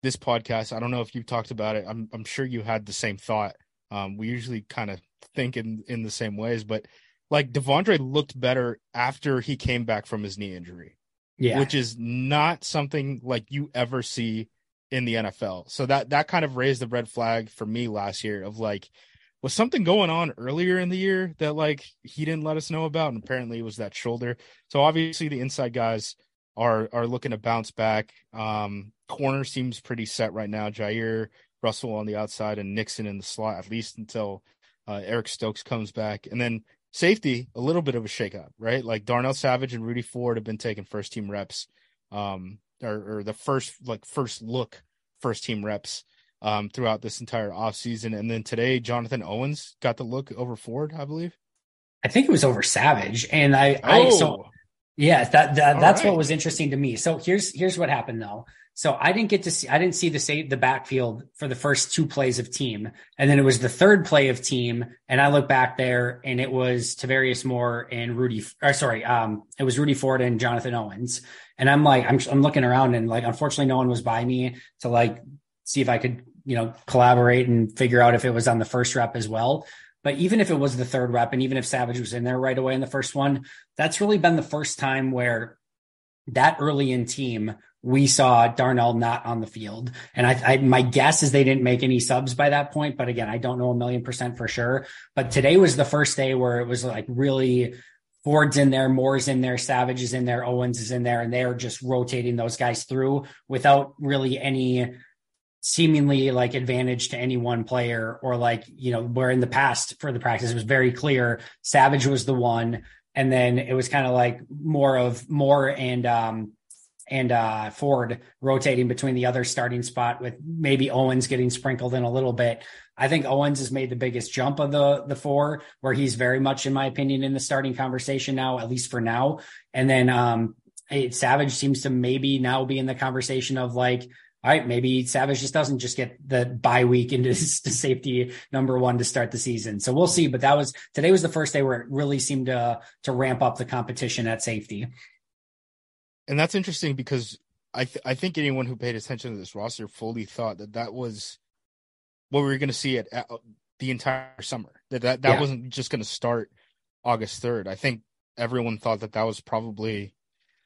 this podcast. I don't know if you've talked about it. I'm I'm sure you had the same thought. Um, we usually kind of think in in the same ways, but like De'Vondre looked better after he came back from his knee injury. Yeah. Which is not something like you ever see in the NFL. So that that kind of raised the red flag for me last year of like was something going on earlier in the year that like he didn't let us know about and apparently it was that shoulder. So obviously the inside guys are are looking to bounce back. Um, corner seems pretty set right now. Jaire Rasul on the outside and Nixon in the slot at least until uh, Eric Stokes comes back, and then safety a little bit of a shakeup, right? Like Darnell Savage and Rudy Ford have been taking first team reps, um, or, or the first like first look first team reps um, throughout this entire offseason. And then today, Jonathan Owens got the look over Ford, I believe. I think it was over Savage, and I, oh. I so Yeah, that, that that's right. what was interesting to me. So here's here's what happened though. So I didn't get to see I didn't see the say the backfield for the first two plays of team. And then it was the third play of team. And I look back there and it was Tarvarius Moore and Rudy or sorry, um, it was Rudy Ford and Jonathan Owens. And I'm like, I'm I'm looking around and like unfortunately no one was by me to like see if I could, you know, collaborate and figure out if it was on the first rep as well. But even if it was the third rep, and even if Savage was in there right away in the first one, that's really been the first time where that early in team we saw Darnell not on the field. And I, I, my guess is they didn't make any subs by that point. But again, I don't know a million percent for sure. But today was the first day where it was like really Ford's in there, Moore's in there, Savage is in there, Owens is in there, and they're just rotating those guys through without really any seemingly like advantage to any one player or like you know where in the past for the practice it was very clear savage was the one. And then it was kind of like more of more and um and uh ford rotating between the other starting spot with maybe owens getting sprinkled in a little bit. I think owens has made the biggest jump of the the four where he's very much in my opinion in the starting conversation now at least for now. And then um savage seems to maybe now be in the conversation of like all right, maybe Savage just doesn't just get the bye week into safety number one to start the season. So we'll see. But that was today was the first day where it really seemed to to ramp up the competition at safety. And that's interesting because I th- I think anyone who paid attention to this roster fully thought that that was what we were going to see at, at, the entire summer. That that, that yeah. wasn't just going to start August third. I think everyone thought that that was probably.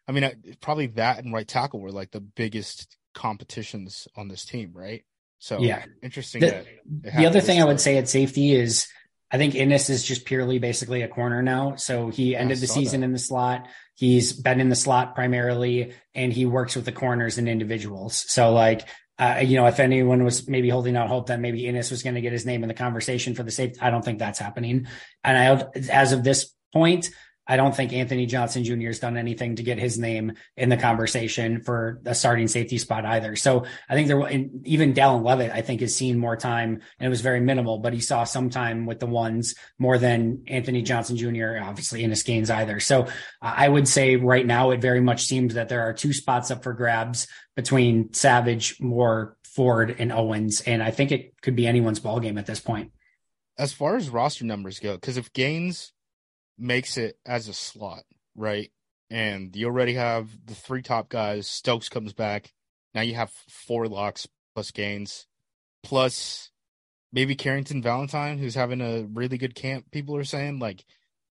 I mean, uh, probably that and right tackle were like the biggest competitions on this team, right? So yeah, interesting. The, the other thing I would say at safety is I think Innis is just purely basically a corner now. So he ended the season that. in the slot. He's been in the slot primarily, and he works with the corners and individuals. So like. Uh, you know, if anyone was maybe holding out hope that maybe Innis was going to get his name in the conversation for the safety, I don't think that's happening. And I, as of this point, I don't think Anthony Johnson Jr. has done anything to get his name in the conversation for a starting safety spot either. So I think there, even Dallin Leavitt, I think has seen more time and it was very minimal, but he saw some time with the ones more than Anthony Johnson Jr. obviously Innis Gaines either. So I would say right now it very much seems that there are two spots up for grabs between Savage, Moore, Ford, and Owens, and I think it could be anyone's ball game at this point. As far as roster numbers go, because if Gaines makes it as a slot, right? And you already have the three top guys. Stokes comes back. Now you have four locks plus Gaines, plus maybe Carrington Valentine, who's having a really good camp. People are saying like,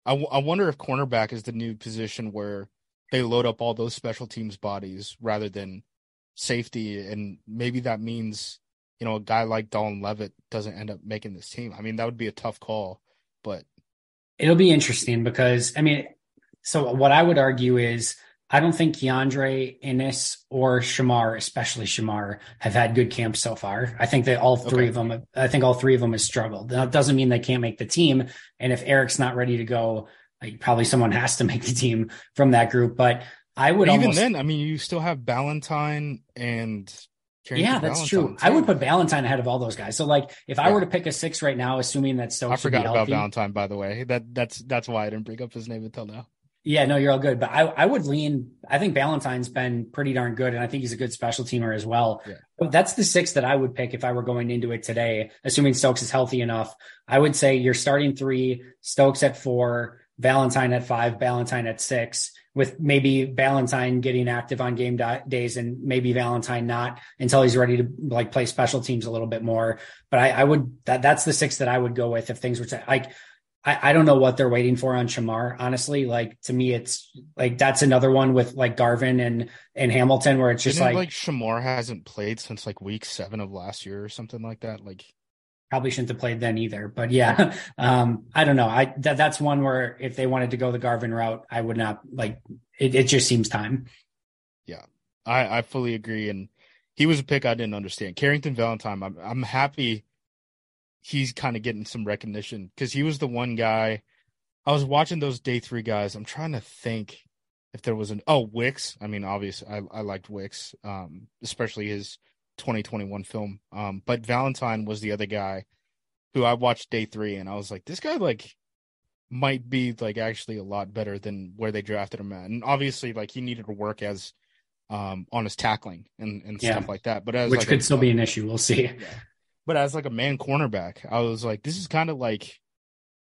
I, w- I wonder if cornerback is the new position where they load up all those special teams bodies rather than safety, and maybe that means you know, a guy like Dallin Leavitt doesn't end up making this team. I mean, that would be a tough call, but it'll be interesting because I mean, so what I would argue is I don't think Kiondre, Innis, or Shemar, especially Shemar, have had good camps so far. I think that all three okay. of them, I think all three of them have struggled. That doesn't mean they can't make the team. And if Eric's not ready to go, like, probably someone has to make the team from that group. But I would even almost, then. I mean, you still have Ballentine and yeah, that's true. Too. I would put Valentine ahead of all those guys. So like if yeah. I were to pick a six right now, assuming that Stokes is healthy, I forgot about Valentine by the way. That that's that's why I didn't bring up his name until now. Yeah, no, you're all good. But I, I would lean. I think Valentine's been pretty darn good, and I think he's a good special teamer as well. Yeah. But that's the six that I would pick if I were going into it today, assuming Stokes is healthy enough. I would say you're starting three, Stokes at four, Ballentine at five, Valentine at six, with maybe Valentine getting active on game days and maybe Valentine not until he's ready to like play special teams a little bit more. But I, I would that that's the six that I would go with if things were to like I, I don't know what they're waiting for on Shemar. Honestly, like to me, it's like that's another one with like Garvin and and Hamilton, where it's just like like Shemar hasn't played since like week seven of last year or something like that. Like probably shouldn't have played then either. But yeah, um, I don't know. I that that's one where if they wanted to go the Garvin route, I would not like it. It just seems time. Yeah, I I fully agree, and he was a pick I didn't understand. Carrington Valentine. I'm I'm happy he's kind of getting some recognition because he was the one guy. I was watching those day three guys. I'm trying to think if there was an oh Wicks. I mean, obviously, I I liked Wicks, um, especially his 2021 film. Um, but Valentine was the other guy who I watched day three, and I was like, this guy like might be like actually a lot better than where they drafted him at. And obviously, like he needed to work as um on his tackling and, and yeah. stuff like that. But as which like could a, still be an issue. We'll see. Yeah. But as like a man cornerback, I was like, this is kind of like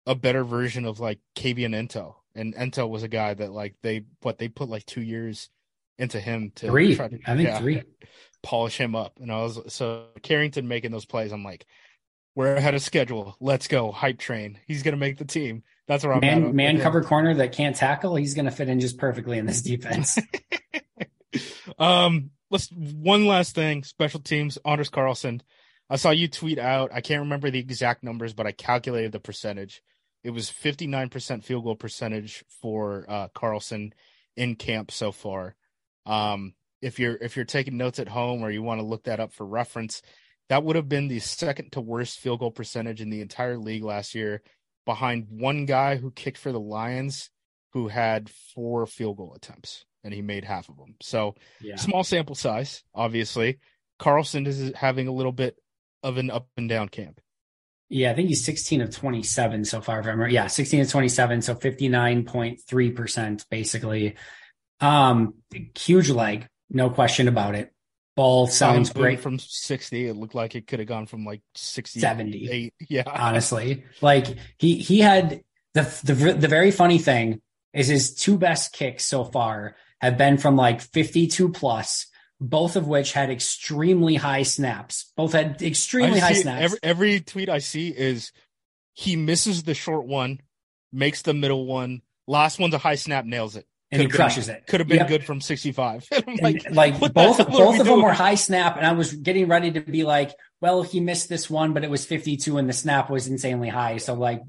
a better version of like Kabion Ento. And Ento was a guy that like they what they put like two years into him to three. To, I think yeah, three. Polish him up. And I was so Carrington making those plays, I'm like, we're ahead of schedule. Let's go. Hype train. He's gonna make the team. That's where I'm man, man cover corner that can't tackle. He's gonna fit in just perfectly in this defense. um, let's one last thing. Special teams. Anders Carlson I saw you tweet out. I can't remember the exact numbers, but I calculated the percentage. It was 59% field goal percentage for uh, Carlson in camp so far. Um, if you're if you're taking notes at home or you want to look that up for reference, that would have been the second to worst field goal percentage in the entire league last year, behind one guy who kicked for the Lions, who had four field goal attempts and he made half of them. So yeah. small sample size, obviously. Carlson is having a little bit of an up and down camp. Yeah, I think he's 16 of 27 so far. If I remember, yeah, 16 of 27, so 59.3 percent basically. Um, huge leg, no question about it. Ball sounds great from 60. It looked like it could have gone from like 60, 70. Yeah, honestly, like he he had the the the very funny thing is his two best kicks so far have been from like 52 plus both of which had extremely high snaps. Both had extremely high snaps. Every, every tweet I see is he misses the short one, makes the middle one, last one's a high snap, nails it. And he crushes been, it. Could have been yep. good from 65. like, like both, both of them were high snap. And I was getting ready to be like, well, he missed this one, but it was 52 and the snap was insanely high. So like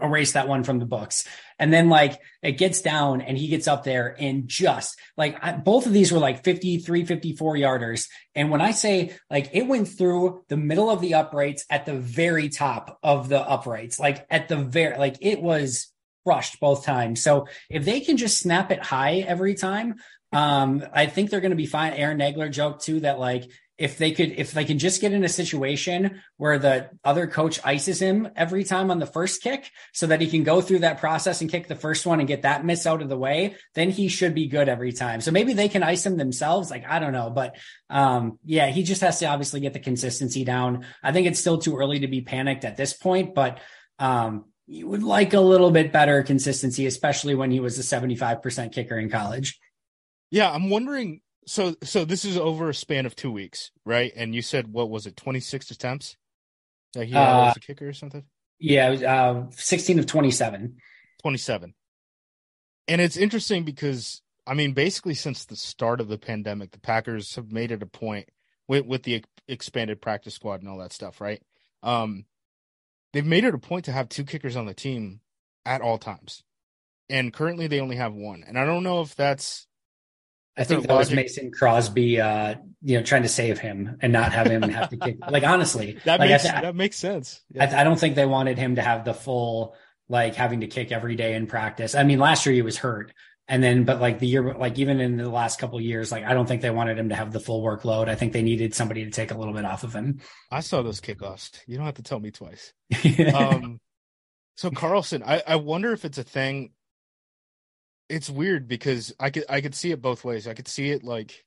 erase that one from the books. And then like it gets down and he gets up there and just like I, both of these were like 53, 54 yarders. And when I say like it went through the middle of the uprights at the very top of the uprights, like at the very, like it was crushed both times. So if they can just snap it high every time, um, I think they're going to be fine. Aaron Nagler joked too that like if they could if they can just get in a situation where the other coach ices him every time on the first kick so that he can go through that process and kick the first one and get that miss out of the way then he should be good every time so maybe they can ice him themselves like i don't know but um yeah he just has to obviously get the consistency down i think it's still too early to be panicked at this point but um you would like a little bit better consistency especially when he was a 75% kicker in college yeah i'm wondering so so this is over a span of two weeks, right? And you said what was it, twenty six attempts that he had uh, as a kicker or something? Yeah, was, uh, sixteen of twenty seven. Twenty seven. And it's interesting because I mean, basically since the start of the pandemic, the Packers have made it a point with with the expanded practice squad and all that stuff, right? Um, they've made it a point to have two kickers on the team at all times, and currently they only have one. And I don't know if that's. I think that logic. was Mason Crosby, uh, you know, trying to save him and not have him have to kick. Like honestly, that like, makes th- that makes sense. Yeah. I, I don't think they wanted him to have the full like having to kick every day in practice. I mean, last year he was hurt, and then, but like the year, like even in the last couple years, like I don't think they wanted him to have the full workload. I think they needed somebody to take a little bit off of him. I saw those kickoffs. You don't have to tell me twice. um, so Carlson, I, I wonder if it's a thing. It's weird because I could I could see it both ways. I could see it like,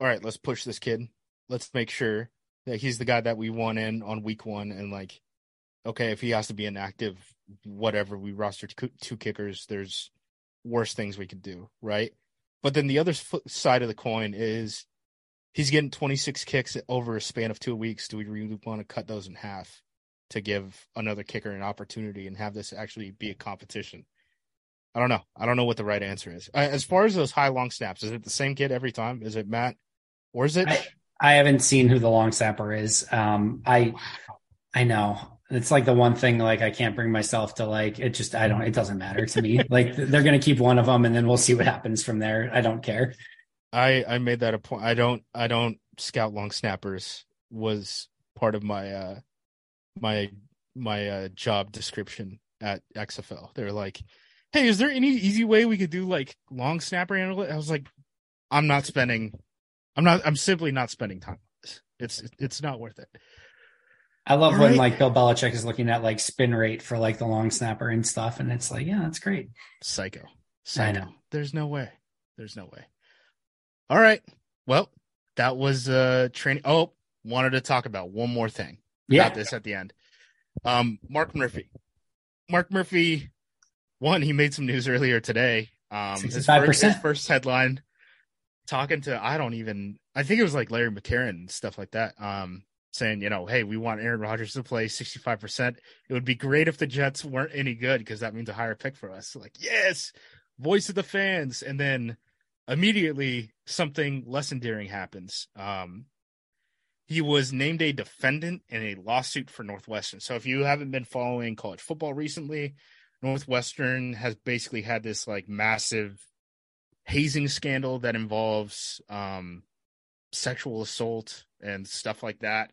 all right, let's push this kid. Let's make sure that he's the guy that we want in on week one, and like, okay, if he has to be inactive, whatever, we roster two, two kickers. There's worst things we could do, right? But then the other side of the coin is he's getting 26 kicks over a span of two weeks. Do we really want to cut those in half to give another kicker an opportunity and have this actually be a competition? I don't know. I don't know what the right answer is. As far as those high long snaps, is it the same kid every time? Is it Matt, or is it? I, I haven't seen who the long snapper is. Um, I, I know it's like the one thing like I can't bring myself to like it just I don't it doesn't matter to me. like they're gonna keep one of them and then we'll see what happens from there. I don't care. I I made that a point. I don't I don't scout long snappers was part of my uh my my uh job description at XFL. They were like, "Hey, is there any easy way we could do like long snapper analytics?" I was like, "I'm not spending I'm not I'm simply not spending time. It's it's not worth it." I love right. when like Bill Belichick is looking at like spin rate for like the long snapper and stuff, and it's like, yeah, that's great. Psycho. Psycho. I know. There's no way. There's no way. All right. Well, that was uh training. Oh, wanted to talk about one more thing. Yeah. About this at the end. Um, Mark Murphy. Mark Murphy, one, he made some news earlier today. Um, his first, his first headline talking to I don't even I think it was like Larry McCarren and stuff like that. Um, saying, you know, hey, we want Aaron Rodgers to play 65%. It would be great if the Jets weren't any good because that means a higher pick for us. Like, yes, voice of the fans. And then immediately something less endearing happens. Um, he was named a defendant in a lawsuit for Northwestern. So if you haven't been following college football recently, Northwestern has basically had this like massive hazing scandal that involves um, sexual assault and stuff like that.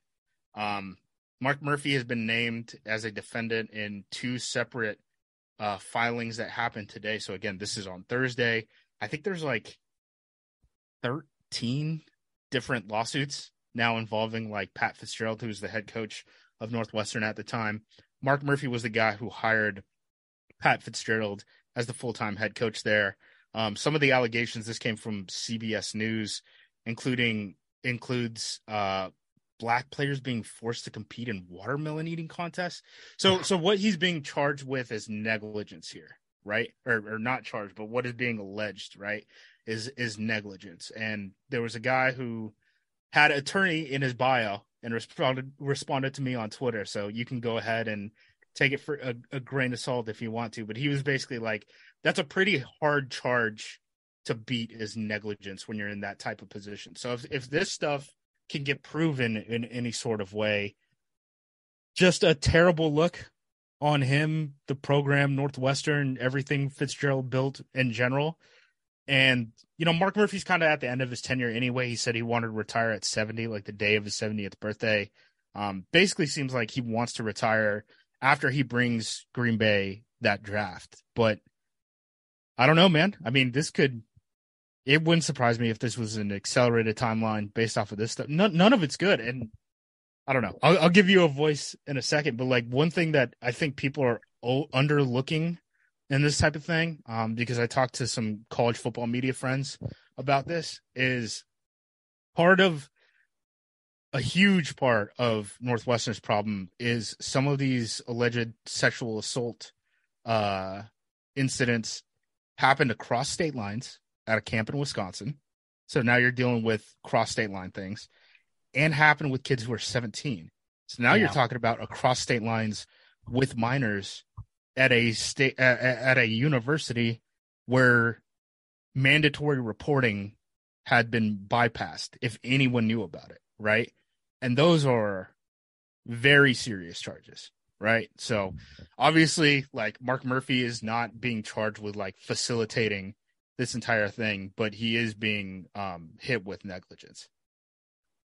Um, Mark Murphy has been named as a defendant in two separate uh, filings that happened today. So again, this is on Thursday. I think there's like 13 different lawsuits now involving like Pat Fitzgerald, who was the head coach of Northwestern at the time. Mark Murphy was the guy who hired Pat Fitzgerald as the full time head coach there. Um, some of the allegations this came from CBS News, including includes uh, black players being forced to compete in watermelon eating contests. So so what he's being charged with is negligence here, right? Or or not charged, but what is being alleged, right? Is is negligence. And there was a guy who had an attorney in his bio and responded responded to me on Twitter. So you can go ahead and take it for a, a grain of salt if you want to. But he was basically like, that's a pretty hard charge to beat is negligence when you're in that type of position. So if if this stuff can get proven in any sort of way. Just a terrible look on him, the program, Northwestern, everything Fitzgerald built in general. And, you know, Mark Murphy's kind of at the end of his tenure anyway. He said he wanted to retire at 70, like the day of his 70th birthday. Um, basically seems like he wants to retire after he brings Green Bay that draft. But I don't know, man. I mean, this could it wouldn't surprise me if this was an accelerated timeline based off of this stuff. None, none of it's good, and I don't know. I'll, I'll, give you a voice in a second, but like one thing that I think people are underlooking in this type of thing, um, because I talked to some college football media friends about this, is part of a huge part of Northwestern's problem is some of these alleged sexual assault uh, incidents happened across state lines at a camp in Wisconsin. So now you're dealing with cross state line things and happen with kids who are 17. So now yeah. you're talking about across state lines with minors at a state at, at a university where mandatory reporting had been bypassed if anyone knew about it. right? And those are very serious charges, right? So obviously, like Mark Murphy is not being charged with like facilitating this entire thing, but he is being um, hit with negligence.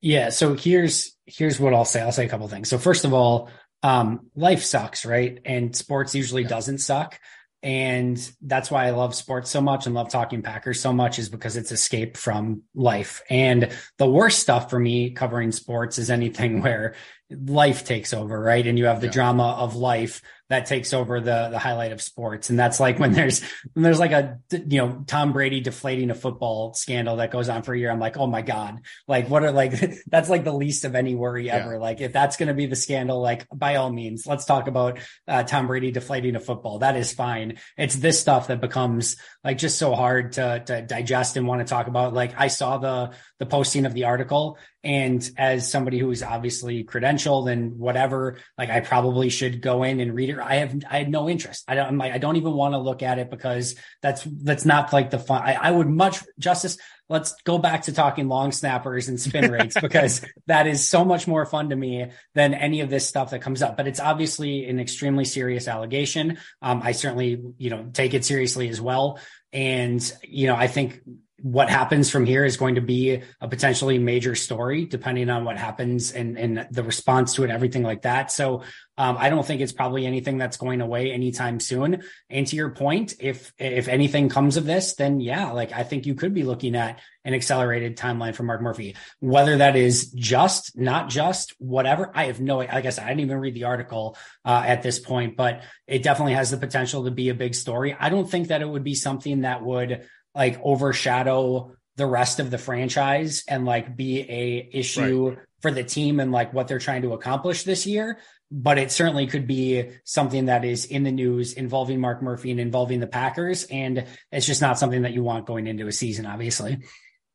Yeah. So here's here's what I'll say. I'll say a couple things. So first of all, um, life sucks, right? And sports usually yeah. doesn't suck. And that's why I love sports so much and love talking Packers so much is because it's escape from life. And the worst stuff for me covering sports is anything where life takes over, right? And you have the yeah. drama of life that takes over the the highlight of sports. And that's like when there's when there's like a you know Tom Brady deflating a football scandal that goes on for a year. I'm like, oh my god, like what are like that's like the least of any worry yeah. ever. Like if that's going to be the scandal, like by all means, let's talk about uh, Tom Brady deflating a football. That is fine. It's this stuff that becomes like just so hard to to digest and want to talk about. Like I saw the the posting of the article and as somebody who is obviously credentialed and whatever, like I probably should go in and read it. I have, I had no interest. I don't, I'm like, I don't even want to look at it because that's, that's not like the fun. I, I would much Justis. Let's go back to talking long snappers and spin rates because that is so much more fun to me than any of this stuff that comes up. But it's obviously an extremely serious allegation. Um, I certainly, you know, take it seriously as well. And, you know, I think what happens from here is going to be a potentially major story, depending on what happens and, and the response to it, everything like that. So um, I don't think it's probably anything that's going away anytime soon. And to your point, if if anything comes of this, then yeah, like I think you could be looking at an accelerated timeline for Mark Murphy. Whether that is just, not just, whatever, I have no. Like I said, I didn't even read the article uh, at this point, but it definitely has the potential to be a big story. I don't think that it would be something that would like overshadow the rest of the franchise and like be a issue right. for the team and like what they're trying to accomplish this year. But it certainly could be something that is in the news involving Mark Murphy and involving the Packers. And it's just not something that you want going into a season obviously.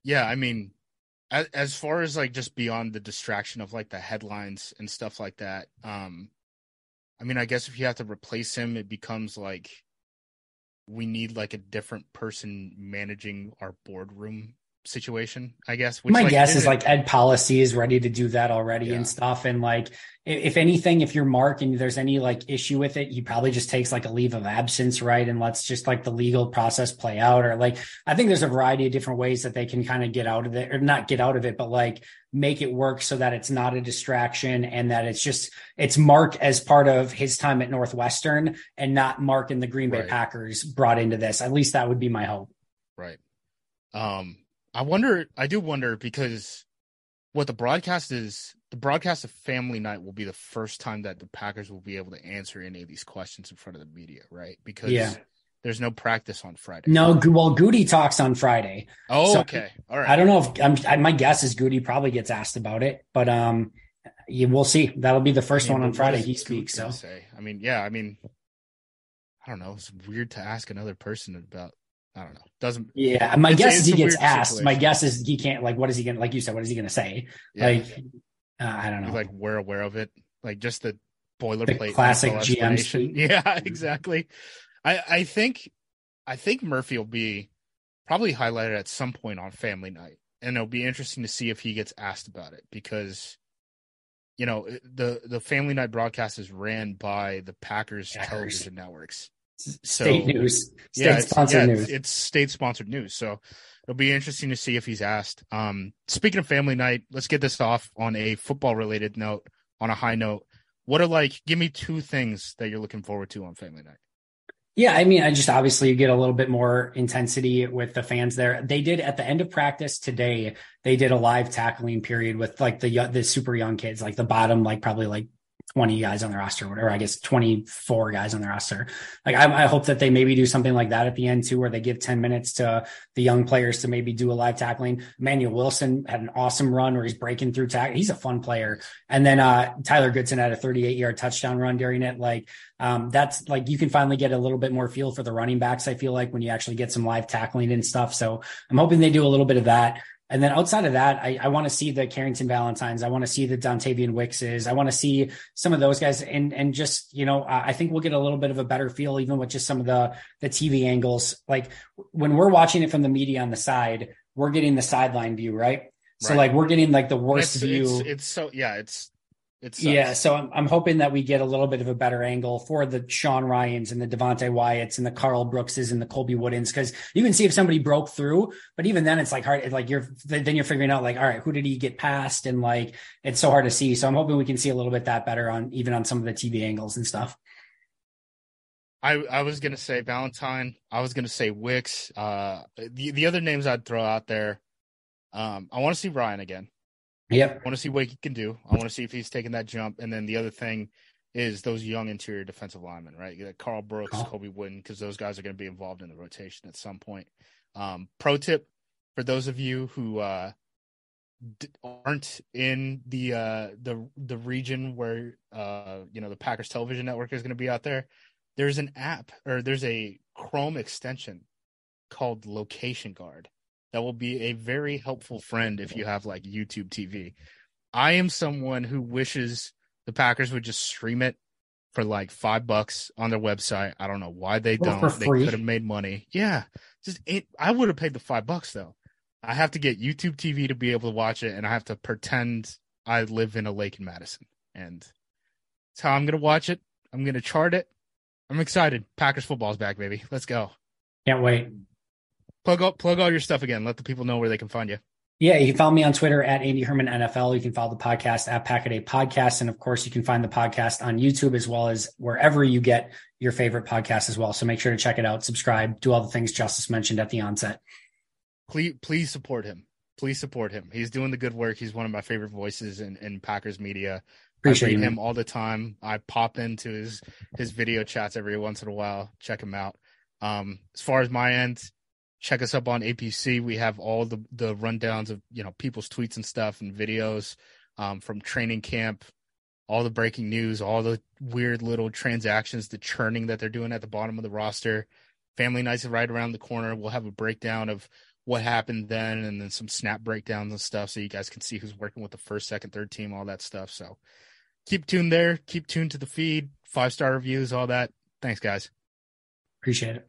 Yeah i mean as, as far as like just beyond the distraction of like the headlines and stuff like that um i mean i guess if you have to replace him it becomes like we need like a different person managing our boardroom situation, I guess. Which, My like, guess is like Ed Policy is ready to do that already yeah. and stuff. And like, if anything, if you're Mark and there's any like issue with it, he probably just takes like a leave of absence, right? And lets just like the legal process play out. Or like, I think there's a variety of different ways that they can kind of get out of it or not get out of it, but like make it work so that it's not a distraction and that it's just it's Mark as part of his time at Northwestern and not Mark and the Green Bay right. Packers brought into this. At least that would be my hope. Right. Um I wonder I do wonder because what the broadcast is the broadcast of family night will be the first time that the Packers will be able to answer any of these questions in front of the media, right? Because yeah. There's no practice on Friday. No, well, Gutey talks on Friday. Oh, so okay, all right. I don't know if I'm. I, my guess is Gutey probably gets asked about it, but um, yeah, we'll see. That'll be the first I mean, one on Friday. He speaks. So, say? I mean, yeah, I mean, I don't know. It's weird to ask another person about. I don't know. Doesn't. Yeah, my guess is he gets asked. Situation. My guess is he can't. Like, what is he gonna? Like you said, what is he gonna say? Yeah. Like, uh, I don't know. like we're aware of it. Like just the boilerplate the classic GM. Yeah, exactly. I I think I think Murphy will be probably highlighted at some point on Family Night, and it'll be interesting to see if he gets asked about it because you know the the Family Night broadcast is ran by the Packers, Packers. television networks. State so, news, state yeah, sponsored yeah, news. It's, it's state sponsored news, so it'll be interesting to see if he's asked. Um, speaking of Family Night, let's get this off on a football related note. On a high note, what are like? Give me two things that you're looking forward to on Family Night. Yeah, I mean, I just obviously you get a little bit more intensity with the fans there. They did at the end of practice today. They did a live tackling period with like the the super young kids, like the bottom, like probably like 20 guys on the roster, whatever. I guess 24 guys on the roster. Like I, I, hope that they maybe do something like that at the end too, where they give 10 minutes to the young players to maybe do a live tackling. Manuel Wilson had an awesome run where he's breaking through tack. He's a fun player. And then uh, Tyler Goodson had a 38 yard touchdown run during it. Like um, that's like you can finally get a little bit more feel for the running backs. I feel like when you actually get some live tackling and stuff. So I'm hoping they do a little bit of that. And then outside of that, I, I want to see the Carrington Valentines. I want to see the Dontayvion Wickses. I want to see some of those guys. And, and just, you know, I think we'll get a little bit of a better feel, even with just some of the, the TV angles. Like when we're watching it from the media on the side, we're getting the sideline view, right? So right. like we're getting like the worst it's, view. It's, it's, so yeah, it's yeah. So I'm I'm hoping that we get a little bit of a better angle for the Sean Rhyan's and the Devonte Wyatts and the Karl Brookses and the Colby Woodens because you can see if somebody broke through, but even then it's like hard. Like you're then you're figuring out like all right, who did he get past and like it's so hard to see. So I'm hoping we can see a little bit that better on even on some of the TV angles and stuff. I, I was gonna say Valentine. I was gonna say Wicks. Uh, the the other names I'd throw out there um, I want to see Ryan again. Yep. I want to see what he can do. I want to see if he's taking that jump. And then the other thing is those young interior defensive linemen, right? Like Karl Brooks. Colby Wooden, because those guys are going to be involved in the rotation at some point. Um, pro tip for those of you who uh, d- aren't in the uh, the the region where uh, you know the Packers television network is going to be out there. There's an app or there's a Chrome extension called Location Guard that will be a very helpful friend if you have like YouTube TV. I am someone who wishes the Packers would just stream it for like five bucks on their website. I don't know why they oh, don't. They could have made money. Yeah, just it, I would have paid the five bucks though. I have to get YouTube TV to be able to watch it, and I have to pretend I live in a lake in Madison, and that's how I'm gonna watch it. I'm gonna chart it. I'm excited. Packers football's back, baby. Let's go. Can't wait. Plug up, plug all your stuff again. Let the people know where they can find you. Yeah, you can follow me on Twitter at Andy Herman NFL. You can follow the podcast at Pack-A-Day Podcast. And of course, you can find the podcast on YouTube as well as wherever you get your favorite podcast as well. So make sure to check it out, subscribe, do all the things Justis mentioned at the onset. Please, please support him. Please support him. He's doing the good work. He's one of my favorite voices in, in Packers media. Appreciate I read him all the time. I pop into his his video chats every once in a while. Check him out. Um, as far as my end, check us up on APC. We have all the the rundowns of you know people's tweets and stuff and videos um, from training camp, all the breaking news, all the weird little transactions, the churning that they're doing at the bottom of the roster. Family nights right around the corner. We'll have a breakdown of what happened then, and then some snap breakdowns and stuff, so you guys can see who's working with the first, second, third team, all that stuff. So keep tuned there. Keep tuned to the feed. Five star reviews, all that. Thanks, guys. Appreciate it.